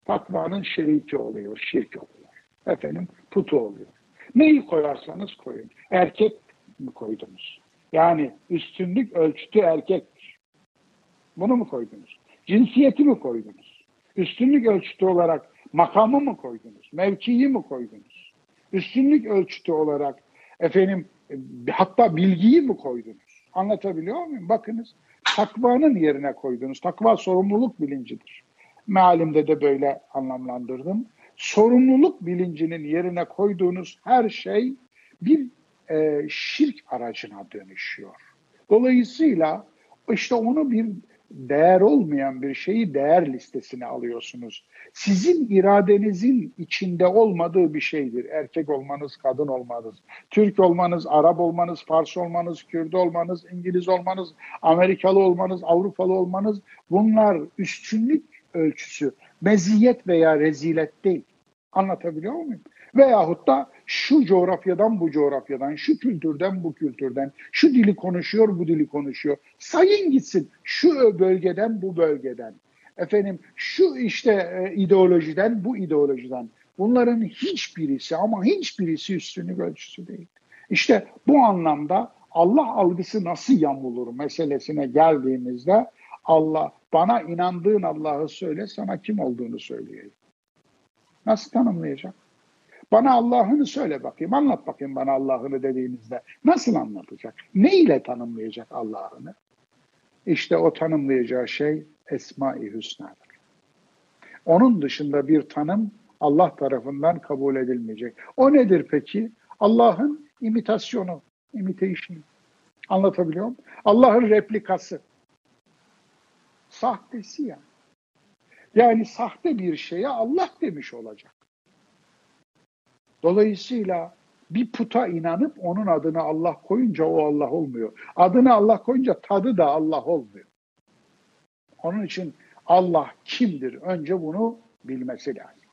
takvanın şeriki oluyor, şirk oluyor. Efendim putu oluyor. Neyi koyarsanız koyun. Erkek mi koydunuz? Yani üstünlük ölçütü erkektir. Bunu mu koydunuz? Cinsiyeti mi koydunuz? Üstünlük ölçütü olarak makamı mı koydunuz? Mevkiyi mi koydunuz? Üstünlük ölçütü olarak efendim hatta bilgiyi mi koydunuz? Anlatabiliyor muyum? Bakınız takvanın yerine koydunuz. Takva sorumluluk bilincidir mealimde de böyle anlamlandırdım. Sorumluluk bilincinin yerine koyduğunuz her şey bir e, şirk aracına dönüşüyor. Dolayısıyla işte onu bir değer olmayan bir şeyi değer listesine alıyorsunuz. Sizin iradenizin içinde olmadığı bir şeydir. Erkek olmanız, kadın olmanız, Türk olmanız, Arap olmanız, Fars olmanız, Kürt olmanız, İngiliz olmanız, Amerikalı olmanız, Avrupalı olmanız bunlar üstünlük ölçüsü meziyet veya rezilet değil. Anlatabiliyor muyum? Veyahut da şu coğrafyadan bu coğrafyadan, şu kültürden bu kültürden, şu dili konuşuyor bu dili konuşuyor. Sayın gitsin şu bölgeden bu bölgeden. Efendim şu işte e, ideolojiden bu ideolojiden. Bunların hiçbirisi ama hiçbirisi üstünlük ölçüsü değil. İşte bu anlamda Allah algısı nasıl yamulur meselesine geldiğimizde Allah bana inandığın Allah'ı söyle, sana kim olduğunu söyleyeyim. Nasıl tanımlayacak? Bana Allah'ını söyle bakayım, anlat bakayım bana Allah'ını dediğinizde. Nasıl anlatacak? Ne ile tanımlayacak Allah'ını? İşte o tanımlayacağı şey Esma-i Hüsna'dır. Onun dışında bir tanım Allah tarafından kabul edilmeyecek. O nedir peki? Allah'ın imitasyonu, imitation. Anlatabiliyor muyum? Allah'ın replikası. Sahtesi yani. Yani sahte bir şeye Allah demiş olacak. Dolayısıyla bir puta inanıp onun adını Allah koyunca o Allah olmuyor. Adını Allah koyunca tadı da Allah olmuyor. Onun için Allah kimdir? Önce bunu bilmesi lazım.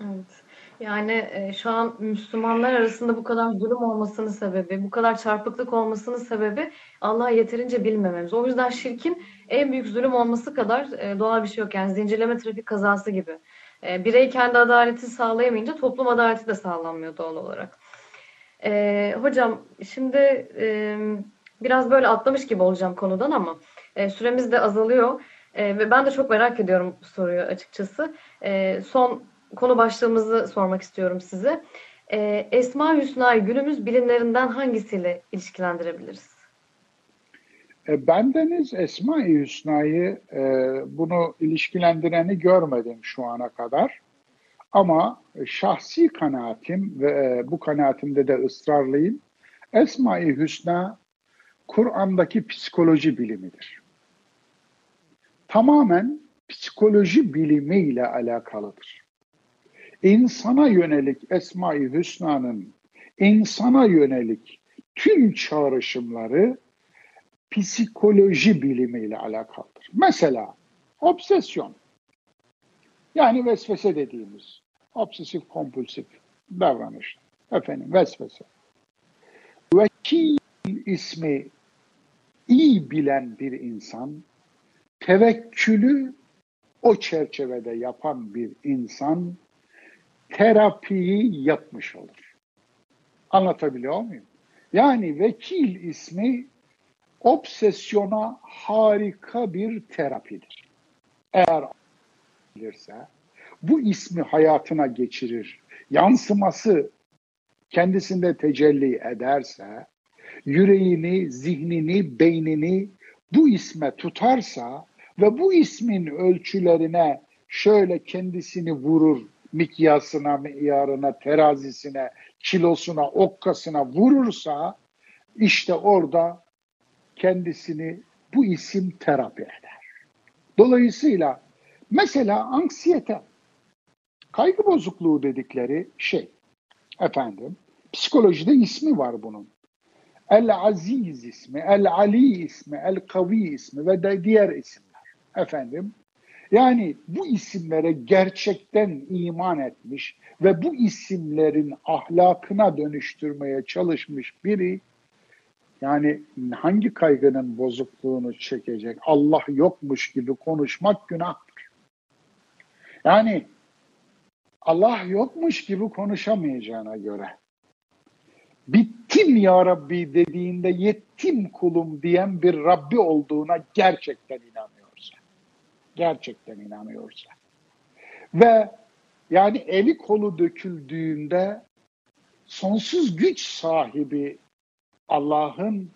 Evet. Yani e, şu an Müslümanlar arasında bu kadar zulüm olmasının sebebi, bu kadar çarpıklık olmasının sebebi Allah'ı yeterince bilmememiz. O yüzden şirkin en büyük zulüm olması kadar e, doğal bir şey yok. Yani zincirleme trafik kazası gibi. E, birey kendi adaleti sağlayamayınca toplum adaleti de sağlanmıyor doğal olarak. E, hocam şimdi e, biraz böyle atlamış gibi olacağım konudan ama e, süremiz de azalıyor. E, ve ben de çok merak ediyorum soruyu açıkçası. E, son konu başlığımızı sormak istiyorum size. E, Esma Hüsna'yı günümüz bilimlerinden hangisiyle ilişkilendirebiliriz? E, bendeniz Esma-i Hüsna'yı e, bunu ilişkilendireni görmedim şu ana kadar. Ama şahsi kanaatim ve e, bu kanaatimde de ısrarlıyım. Esma-i Hüsna Kur'an'daki psikoloji bilimidir. Tamamen psikoloji bilimiyle alakalıdır. İnsana yönelik Esma-i Hüsna'nın insana yönelik tüm çağrışımları psikoloji bilimiyle alakalıdır. Mesela obsesyon. Yani vesvese dediğimiz obsesif kompulsif davranış. Efendim vesvese. Vekil ismi iyi bilen bir insan, tevekkülü o çerçevede yapan bir insan terapiyi yapmış olur. Anlatabiliyor muyum? Yani vekil ismi obsesyona harika bir terapidir. Eğer bilirse bu ismi hayatına geçirir, yansıması kendisinde tecelli ederse, yüreğini, zihnini, beynini bu isme tutarsa ve bu ismin ölçülerine şöyle kendisini vurur, mikyasına, miyarına, terazisine, kilosuna, okkasına vurursa işte orada kendisini bu isim terapi eder. Dolayısıyla mesela anksiyete, kaygı bozukluğu dedikleri şey, efendim, psikolojide ismi var bunun. El-Aziz ismi, El-Ali ismi, El-Kavi ismi ve de diğer isimler. Efendim, yani bu isimlere gerçekten iman etmiş ve bu isimlerin ahlakına dönüştürmeye çalışmış biri yani hangi kaygının bozukluğunu çekecek? Allah yokmuş gibi konuşmak günahtır. Yani Allah yokmuş gibi konuşamayacağına göre bittim ya Rabbi dediğinde yettim kulum diyen bir Rabbi olduğuna gerçekten inanıyorsa. Gerçekten inanıyorsa. Ve yani eli kolu döküldüğünde sonsuz güç sahibi Allah'ın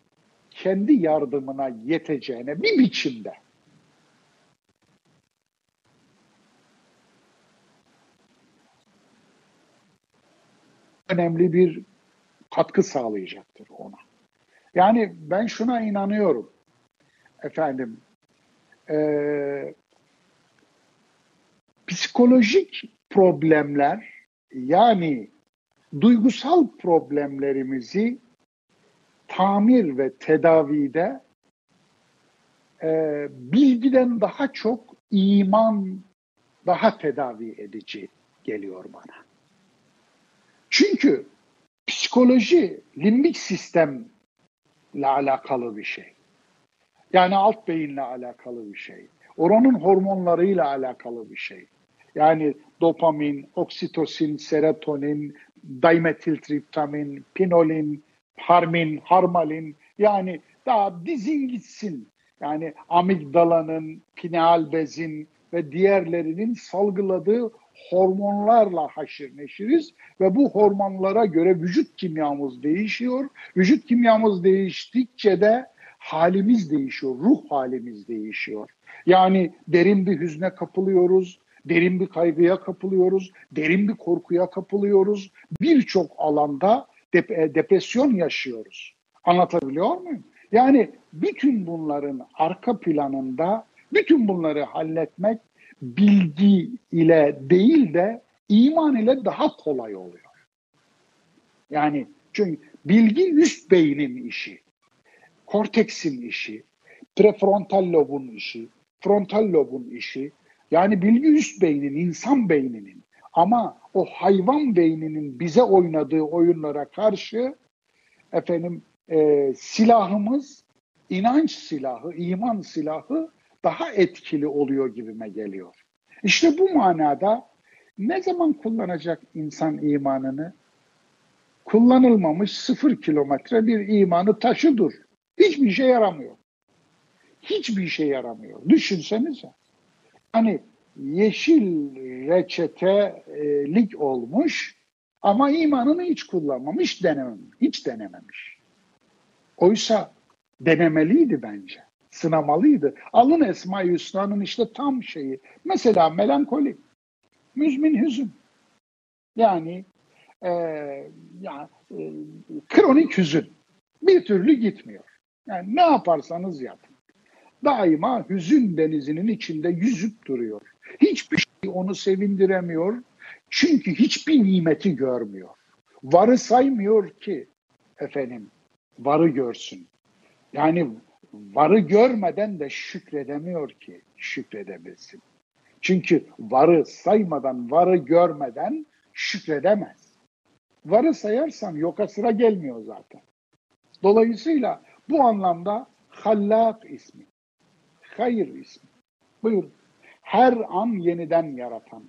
kendi yardımına yeteceğine bir biçimde önemli bir katkı sağlayacaktır ona. Yani ben şuna inanıyorum. Efendim, e, psikolojik problemler yani duygusal problemlerimizi tamir ve tedavide e, bilgiden daha çok iman daha tedavi edici geliyor bana. Çünkü psikoloji limbik sistemle alakalı bir şey. Yani alt beyinle alakalı bir şey. Oranın hormonlarıyla alakalı bir şey. Yani dopamin, oksitosin, serotonin, dimetiltriptamin, pinolin, harmin, harmalin yani daha dizin gitsin. Yani amigdalanın, pineal bezin ve diğerlerinin salgıladığı hormonlarla haşır neşiriz ve bu hormonlara göre vücut kimyamız değişiyor. Vücut kimyamız değiştikçe de halimiz değişiyor, ruh halimiz değişiyor. Yani derin bir hüzne kapılıyoruz, derin bir kaygıya kapılıyoruz, derin bir korkuya kapılıyoruz. Birçok alanda dep e, depresyon yaşıyoruz. Anlatabiliyor muyum? Yani bütün bunların arka planında bütün bunları halletmek bilgi ile değil de iman ile daha kolay oluyor. Yani çünkü bilgi üst beynin işi, korteksin işi, prefrontal lobun işi, frontal lobun işi. Yani bilgi üst beynin, insan beyninin. Ama o hayvan beyninin bize oynadığı oyunlara karşı efendim e, silahımız inanç silahı, iman silahı daha etkili oluyor gibime geliyor. İşte bu manada ne zaman kullanacak insan imanını? kullanılmamış sıfır kilometre bir imanı taşıdır. Hiçbir işe yaramıyor. Hiçbir işe yaramıyor. Düşünsenize. Hani yeşil reçetelik olmuş ama imanını hiç kullanmamış, denemem, hiç denememiş. Oysa denemeliydi bence. Sınamalıydı. Alın Esma-i Hüsna'nın işte tam şeyi. Mesela melankoli, müzmin hüzün. Yani e, ya, e, kronik hüzün. Bir türlü gitmiyor. Yani ne yaparsanız yapın. Daima hüzün denizinin içinde yüzüp duruyor. Hiçbir şey onu sevindiremiyor. Çünkü hiçbir nimeti görmüyor. Varı saymıyor ki efendim varı görsün. Yani varı görmeden de şükredemiyor ki şükredebilsin. Çünkü varı saymadan, varı görmeden şükredemez. Varı sayarsan yoka sıra gelmiyor zaten. Dolayısıyla bu anlamda Hallak ismi, hayır ismi. Buyurun. Her an yeniden yaratan,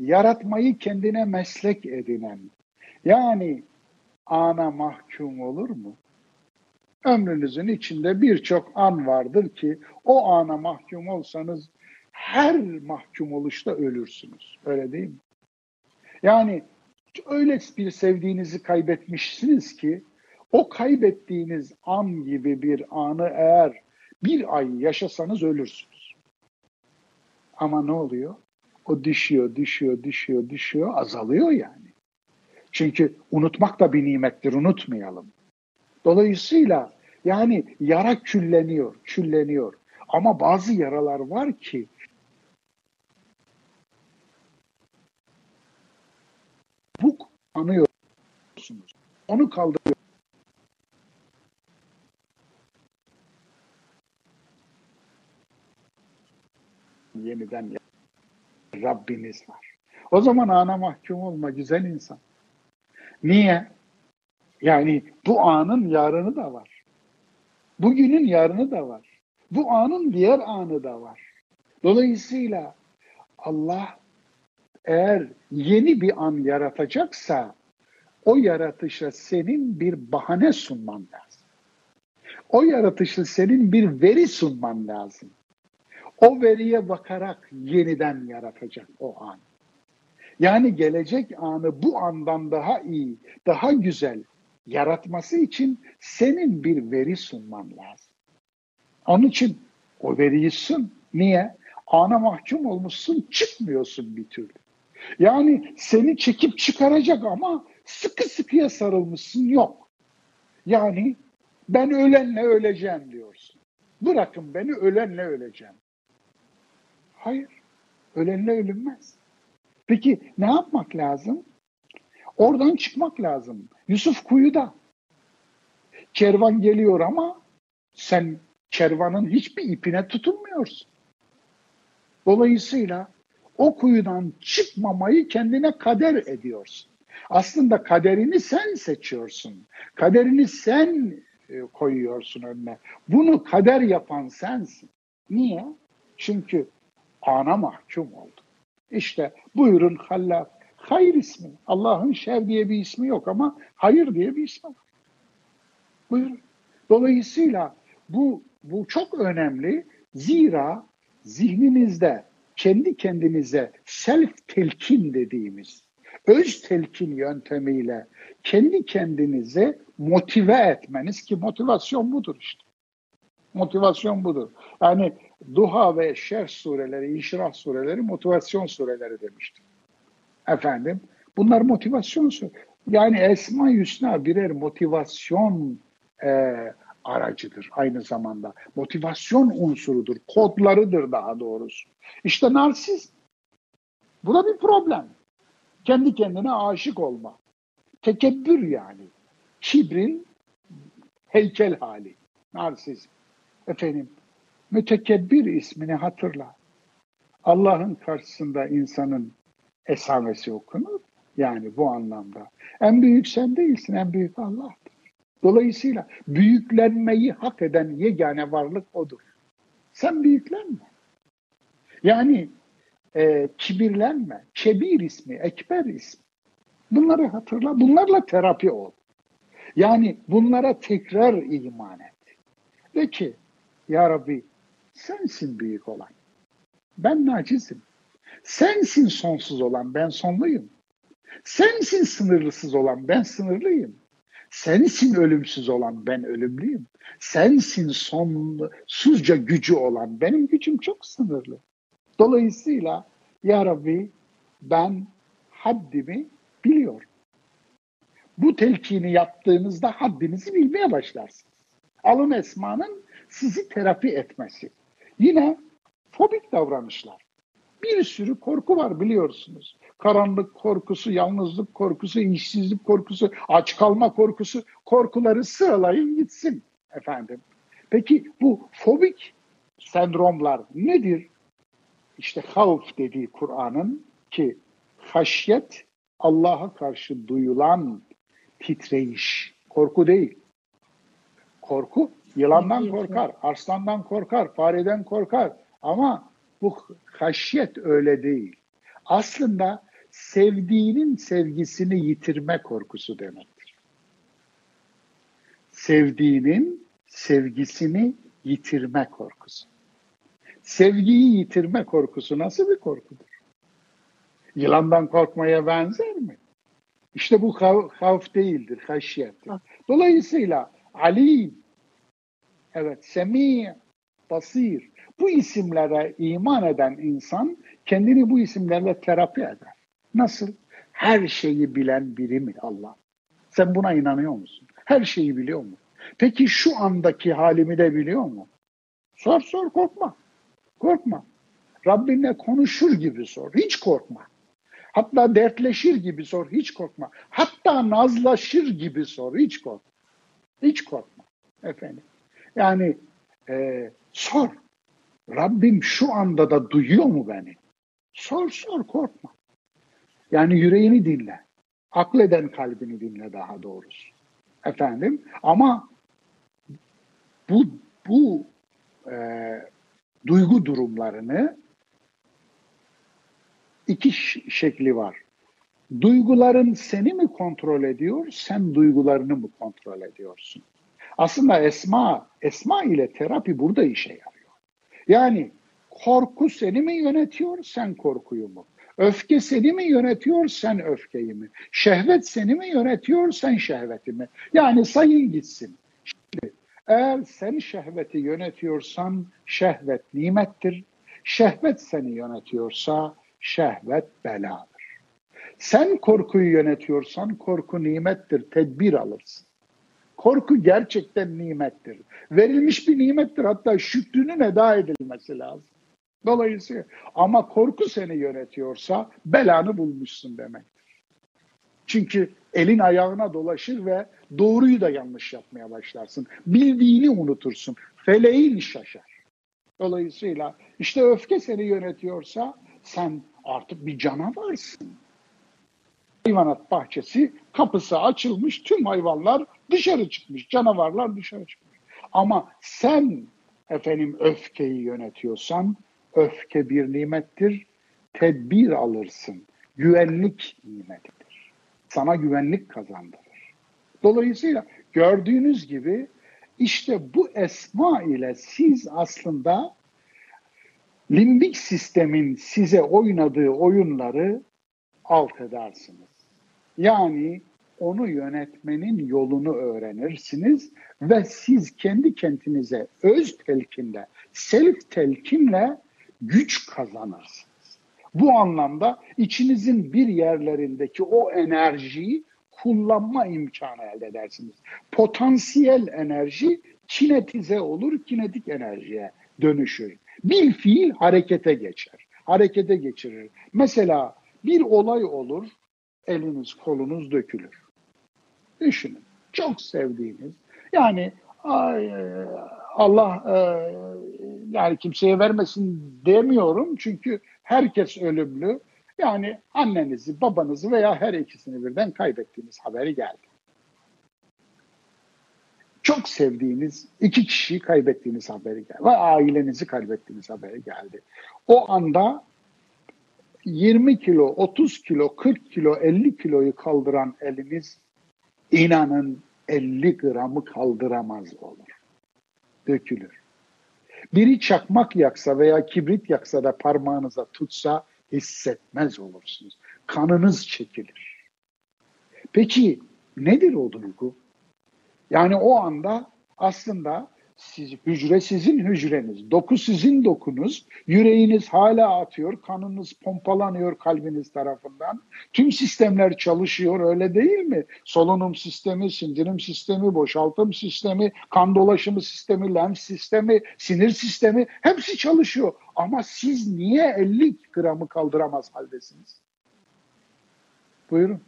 yaratmayı kendine meslek edinen, yani ana mahkum olur mu? Ömrünüzün içinde birçok an vardır ki o ana mahkum olsanız her mahkum oluşta ölürsünüz. Öyle değil mi? Yani öyle bir sevdiğinizi kaybetmişsiniz ki o kaybettiğiniz an gibi bir anı eğer bir ay yaşasanız ölürsünüz. Ama ne oluyor? O düşüyor, düşüyor, düşüyor, düşüyor, azalıyor yani. Çünkü unutmak da bir nimettir, unutmayalım. Dolayısıyla yani yara külleniyor, külleniyor. Ama bazı yaralar var ki bu anıyorsunuz. Onu kaldırıyor. Yeniden Rabbiniz var. O zaman ana mahkum olma güzel insan. Niye? Yani bu anın yarını da var. Bugünün yarını da var. Bu anın diğer anı da var. Dolayısıyla Allah eğer yeni bir an yaratacaksa o yaratışa senin bir bahane sunman lazım. O yaratışa senin bir veri sunman lazım. O veriye bakarak yeniden yaratacak o an. Yani gelecek anı bu andan daha iyi, daha güzel yaratması için senin bir veri sunman lazım. Onun için o veriyi sun. Niye? Ana mahkum olmuşsun, çıkmıyorsun bir türlü. Yani seni çekip çıkaracak ama sıkı sıkıya sarılmışsın yok. Yani ben ölenle öleceğim diyorsun. Bırakın beni ölenle öleceğim. Hayır, ölenle ölünmez. Peki ne yapmak lazım? Oradan çıkmak lazım. Yusuf kuyuda. Kervan geliyor ama sen kervanın hiçbir ipine tutunmuyorsun. Dolayısıyla o kuyudan çıkmamayı kendine kader ediyorsun. Aslında kaderini sen seçiyorsun. Kaderini sen e, koyuyorsun önüne. Bunu kader yapan sensin. Niye? Çünkü ana mahkum oldu. İşte buyurun Hallak. Hayır ismi. Allah'ın şer diye bir ismi yok ama hayır diye bir ismi var. Buyurun. Dolayısıyla bu, bu çok önemli. Zira zihninizde kendi kendinize self telkin dediğimiz öz telkin yöntemiyle kendi kendinize motive etmeniz ki motivasyon budur işte. Motivasyon budur. Yani Duha ve Şerh sureleri, İnşirah sureleri motivasyon sureleri demiştim. Efendim, bunlar motivasyon sureleri. Yani Esma-i Hüsna birer motivasyon e, aracıdır aynı zamanda. Motivasyon unsurudur, kodlarıdır daha doğrusu. İşte narsist. Bu da bir problem. Kendi kendine aşık olma. Tekebbür yani. Kibrin heykel hali. Narsizm. Efendim, mütekebbir ismini hatırla. Allah'ın karşısında insanın esamesi okunur. Yani bu anlamda. En büyük sen değilsin, en büyük Allah'tır. Dolayısıyla büyüklenmeyi hak eden yegane varlık odur. Sen büyüklenme. Yani e, kibirlenme. Kebir ismi, ekber ismi. Bunları hatırla, bunlarla terapi ol. Yani bunlara tekrar iman et. De ki, Ya Rabbi sensin büyük olan. Ben nacizim. Sensin sonsuz olan, ben sonluyum. Sensin sınırlısız olan, ben sınırlıyım. Sensin ölümsüz olan, ben ölümlüyüm. Sensin sonsuzca gücü olan, benim gücüm çok sınırlı. Dolayısıyla Ya Rabbi ben haddimi biliyorum. Bu telkini yaptığınızda haddinizi bilmeye başlarsınız. Alın esmanın sizi terapi etmesi. Yine fobik davranışlar. Bir sürü korku var biliyorsunuz. Karanlık korkusu, yalnızlık korkusu, işsizlik korkusu, aç kalma korkusu. Korkuları sıralayın gitsin efendim. Peki bu fobik sendromlar nedir? İşte havf dediği Kur'an'ın ki haşyet Allah'a karşı duyulan titreyiş, korku değil. Korku yılandan korkar, arslandan korkar, fareden korkar ama bu haşyet öyle değil. Aslında sevdiğinin sevgisini yitirme korkusu demektir. Sevdiğinin sevgisini yitirme korkusu. Sevgiyi yitirme korkusu nasıl bir korkudur? Yılandan korkmaya benzer mi? İşte bu hav, havf değildir, haşiyettir. Dolayısıyla Ali, evet, Semi, Basir, bu isimlere iman eden insan kendini bu isimlerle terapi eder. Nasıl? Her şeyi bilen biri mi Allah? Sen buna inanıyor musun? Her şeyi biliyor mu? Peki şu andaki halimi de biliyor mu? Sor sor korkma. Korkma. Rabbinle konuşur gibi sor. Hiç korkma. Hatta dertleşir gibi sor. Hiç korkma. Hatta nazlaşır gibi sor. Hiç korkma. Hiç korkma. Efendim. Yani e, sor. Rabbim şu anda da duyuyor mu beni? Sor sor korkma. Yani yüreğini dinle. Akleden kalbini dinle daha doğrusu. Efendim ama bu bu e, duygu durumlarını iki şekli var. Duyguların seni mi kontrol ediyor, sen duygularını mı kontrol ediyorsun? Aslında esma, esma ile terapi burada işe yarıyor. Yani korku seni mi yönetiyor, sen korkuyu mu? Öfke seni mi yönetiyor, sen öfkeyi mi? Şehvet seni mi yönetiyor, sen şehveti mi? Yani sayın gitsin. Şimdi eğer sen şehveti yönetiyorsan şehvet nimettir. Şehvet seni yönetiyorsa şehvet beladır. Sen korkuyu yönetiyorsan korku nimettir, tedbir alırsın. Korku gerçekten nimettir. Verilmiş bir nimettir. Hatta şükrünün eda edilmesi lazım. Dolayısıyla ama korku seni yönetiyorsa belanı bulmuşsun demektir. Çünkü elin ayağına dolaşır ve doğruyu da yanlış yapmaya başlarsın. Bildiğini unutursun. Feleğin şaşar. Dolayısıyla işte öfke seni yönetiyorsa sen artık bir canavarsın. Hayvanat bahçesi kapısı açılmış tüm hayvanlar dışarı çıkmış. Canavarlar dışarı çıkmış. Ama sen efendim öfkeyi yönetiyorsan öfke bir nimettir. Tedbir alırsın. Güvenlik nimetidir. Sana güvenlik kazandırır. Dolayısıyla gördüğünüz gibi işte bu esma ile siz aslında limbik sistemin size oynadığı oyunları alt edersiniz. Yani onu yönetmenin yolunu öğrenirsiniz ve siz kendi kendinize öz telkinle, self telkinle güç kazanırsınız. Bu anlamda içinizin bir yerlerindeki o enerjiyi kullanma imkanı elde edersiniz. Potansiyel enerji kinetize olur, kinetik enerjiye dönüşür. Bir fiil harekete geçer, harekete geçirir. Mesela bir olay olur, eliniz kolunuz dökülür. Düşünün. Çok sevdiğiniz. Yani Allah e, yani kimseye vermesin demiyorum çünkü herkes ölümlü. Yani annenizi, babanızı veya her ikisini birden kaybettiğiniz haberi geldi. Çok sevdiğiniz iki kişiyi kaybettiğiniz haberi geldi. Ve ailenizi kaybettiğiniz haberi geldi. O anda 20 kilo, 30 kilo, 40 kilo, 50 kiloyu kaldıran eliniz inanın 50 gramı kaldıramaz olur. Dökülür. Biri çakmak yaksa veya kibrit yaksa da parmağınıza tutsa hissetmez olursunuz. Kanınız çekilir. Peki nedir o duygu? Yani o anda aslında siz, hücre sizin hücreniz, doku sizin dokunuz, yüreğiniz hala atıyor, kanınız pompalanıyor kalbiniz tarafından. Tüm sistemler çalışıyor öyle değil mi? Solunum sistemi, sindirim sistemi, boşaltım sistemi, kan dolaşımı sistemi, lenf sistemi, sinir sistemi hepsi çalışıyor. Ama siz niye 50 gramı kaldıramaz haldesiniz? Buyurun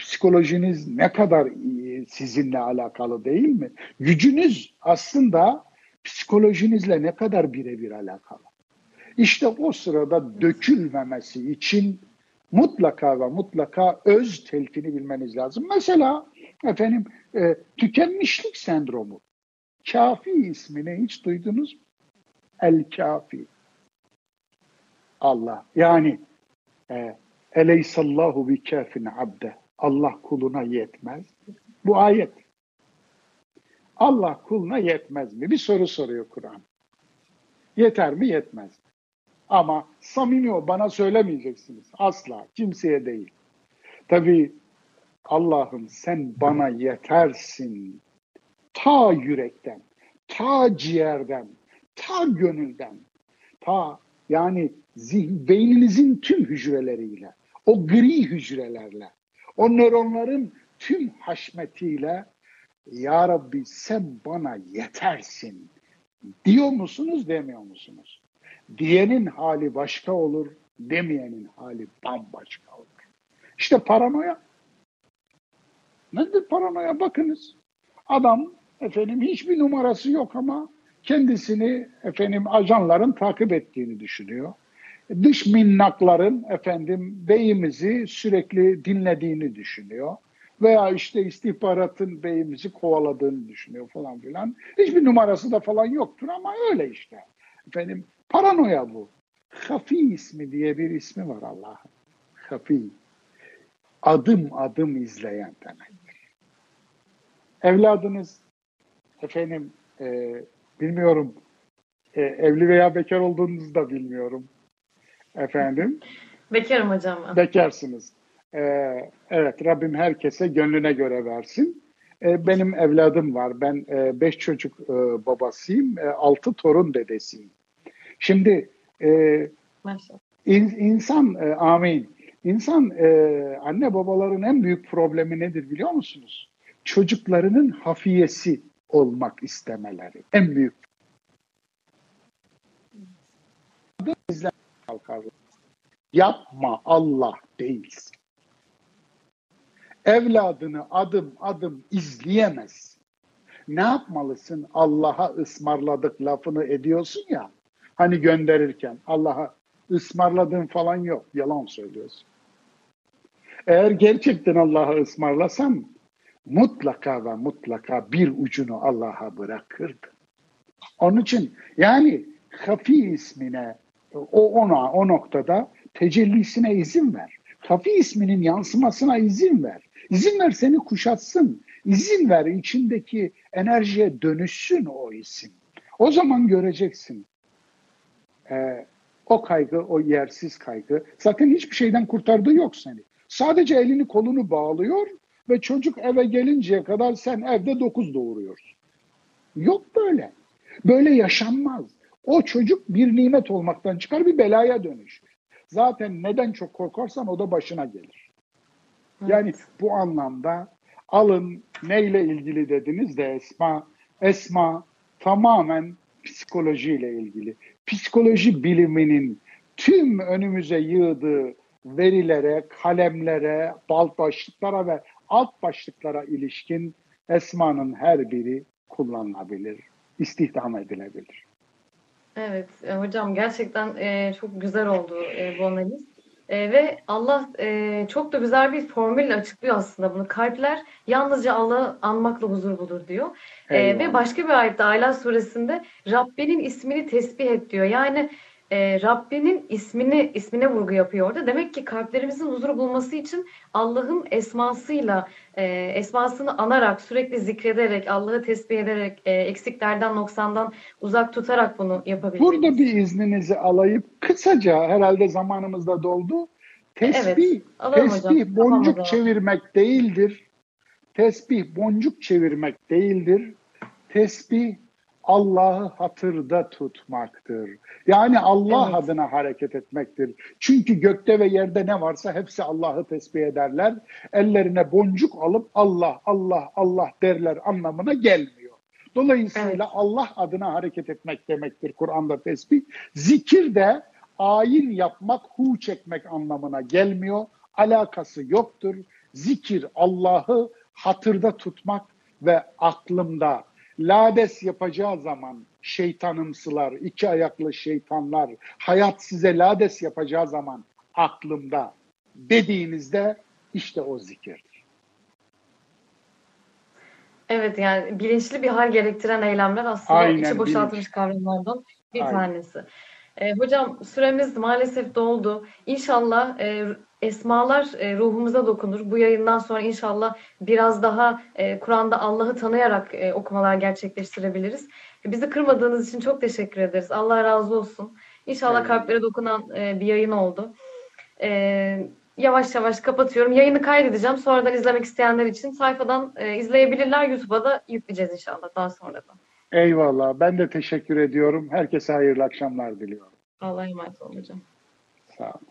psikolojiniz ne kadar sizinle alakalı değil mi? Gücünüz aslında psikolojinizle ne kadar birebir alakalı. İşte o sırada dökülmemesi için mutlaka ve mutlaka öz telkini bilmeniz lazım. Mesela efendim e, tükenmişlik sendromu. Kafi ismini hiç duydunuz mu? El kafi. Allah. Yani e, Eleysallahu bi kafin abde. Allah kuluna yetmez. Bu ayet. Allah kuluna yetmez mi? Bir soru soruyor Kur'an. Yeter mi? Yetmez. Ama samimi o bana söylemeyeceksiniz. Asla. Kimseye değil. Tabii Allah'ım sen bana yetersin. Ta yürekten, ta ciğerden, ta gönülden, ta yani zihin, beyninizin tüm hücreleriyle, o gri hücrelerle, o nöronların tüm haşmetiyle Ya Rabbi sen bana yetersin diyor musunuz demiyor musunuz? Diyenin hali başka olur, demeyenin hali bambaşka olur. İşte paranoya. Nedir paranoya? Bakınız. Adam efendim hiçbir numarası yok ama kendisini efendim ajanların takip ettiğini düşünüyor dış minnakların efendim beyimizi sürekli dinlediğini düşünüyor. Veya işte istihbaratın beyimizi kovaladığını düşünüyor falan filan. Hiçbir numarası da falan yoktur ama öyle işte. Efendim paranoya bu. Hafi ismi diye bir ismi var Allah'ın. Hafi. Adım adım izleyen demektir. Evladınız efendim e, bilmiyorum e, evli veya bekar olduğunuzu da bilmiyorum. Efendim? Bekarım hocam. Bekarsınız. Ee, evet Rabbim herkese gönlüne göre versin. Ee, benim evladım var. Ben e, beş çocuk e, babasıyım. E, altı torun dedesiyim. Şimdi e, in, insan, e, amin. İnsan, e, anne babaların en büyük problemi nedir biliyor musunuz? Çocuklarının hafiyesi olmak istemeleri. En büyük kalkarlar. Yapma Allah değilsin. Evladını adım adım izleyemez. Ne yapmalısın? Allah'a ısmarladık lafını ediyorsun ya. Hani gönderirken Allah'a ısmarladığın falan yok. Yalan söylüyorsun. Eğer gerçekten Allah'a ısmarlasan mutlaka ve mutlaka bir ucunu Allah'a bırakırdı. Onun için yani Hafi ismine o ona o noktada tecellisine izin ver. Kafi isminin yansımasına izin ver. İzin ver seni kuşatsın. İzin ver içindeki enerjiye dönüşsün o isim. O zaman göreceksin. Ee, o kaygı, o yersiz kaygı zaten hiçbir şeyden kurtardığı yok seni. Sadece elini kolunu bağlıyor ve çocuk eve gelinceye kadar sen evde dokuz doğuruyorsun. Yok böyle. Böyle yaşanmaz. O çocuk bir nimet olmaktan çıkar bir belaya dönüşür. Zaten neden çok korkarsan o da başına gelir. Yani evet. bu anlamda alın neyle ilgili dediniz de Esma. Esma tamamen psikolojiyle ilgili. Psikoloji biliminin tüm önümüze yığdığı verilere, kalemlere, balt başlıklara ve alt başlıklara ilişkin Esma'nın her biri kullanılabilir, istihdam edilebilir. Evet e, hocam gerçekten e, çok güzel oldu e, bu analiz. E, ve Allah e, çok da güzel bir formülle açıklıyor aslında bunu. Kalpler yalnızca Allah'ı anmakla huzur bulur diyor. E, ve başka bir ayette Ayla suresinde Rabbinin ismini tesbih et diyor. Yani e, Rabbinin ismini ismine vurgu yapıyor orada. Demek ki kalplerimizin huzuru bulması için Allah'ın esmasıyla e, esmasını anarak sürekli zikrederek Allah'ı tesbih ederek e, eksiklerden noksandan uzak tutarak bunu yapabilmeliyiz. Burada bir izninizi alayıp kısaca herhalde zamanımız da doldu. Tesbih, Evet, tesbih hocam. Tamam boncuk hocam. çevirmek değildir. Tesbih boncuk çevirmek değildir. Tesbih Allah'ı hatırda tutmaktır. Yani Allah Evet. adına hareket etmektir. Çünkü gökte ve yerde ne varsa hepsi Allah'ı tesbih ederler. Ellerine boncuk alıp Allah, Allah, Allah derler anlamına gelmiyor. Dolayısıyla Evet. Allah adına hareket etmek demektir Kur'an'da tesbih. Zikir de ayin yapmak, hu çekmek anlamına gelmiyor. Alakası yoktur. Zikir Allah'ı hatırda tutmak ve aklımda. Lades yapacağı zaman şeytanımsılar, iki ayaklı şeytanlar, hayat size lades yapacağı zaman aklımda dediğinizde işte o zikirdir. Evet yani bilinçli bir hal gerektiren eylemler aslında Aynen, içi boşaltılmış bilinç. kavramlardan bir Aynen. tanesi. Ee, hocam süremiz maalesef doldu. İnşallah e, esmalar e, ruhumuza dokunur. Bu yayından sonra inşallah biraz daha e, Kur'an'da Allah'ı tanıyarak e, okumalar gerçekleştirebiliriz. Bizi kırmadığınız için çok teşekkür ederiz. Allah razı olsun. İnşallah Evet. kalplere dokunan e, bir yayın oldu. E, yavaş yavaş kapatıyorum. Yayını kaydedeceğim. Sonradan izlemek isteyenler için sayfadan e, izleyebilirler. YouTube'a da yükleyeceğiz inşallah daha sonradan. Eyvallah. Ben de teşekkür ediyorum. Herkese hayırlı akşamlar diliyorum. Allah'a emanet olun hocam. Sağ olun.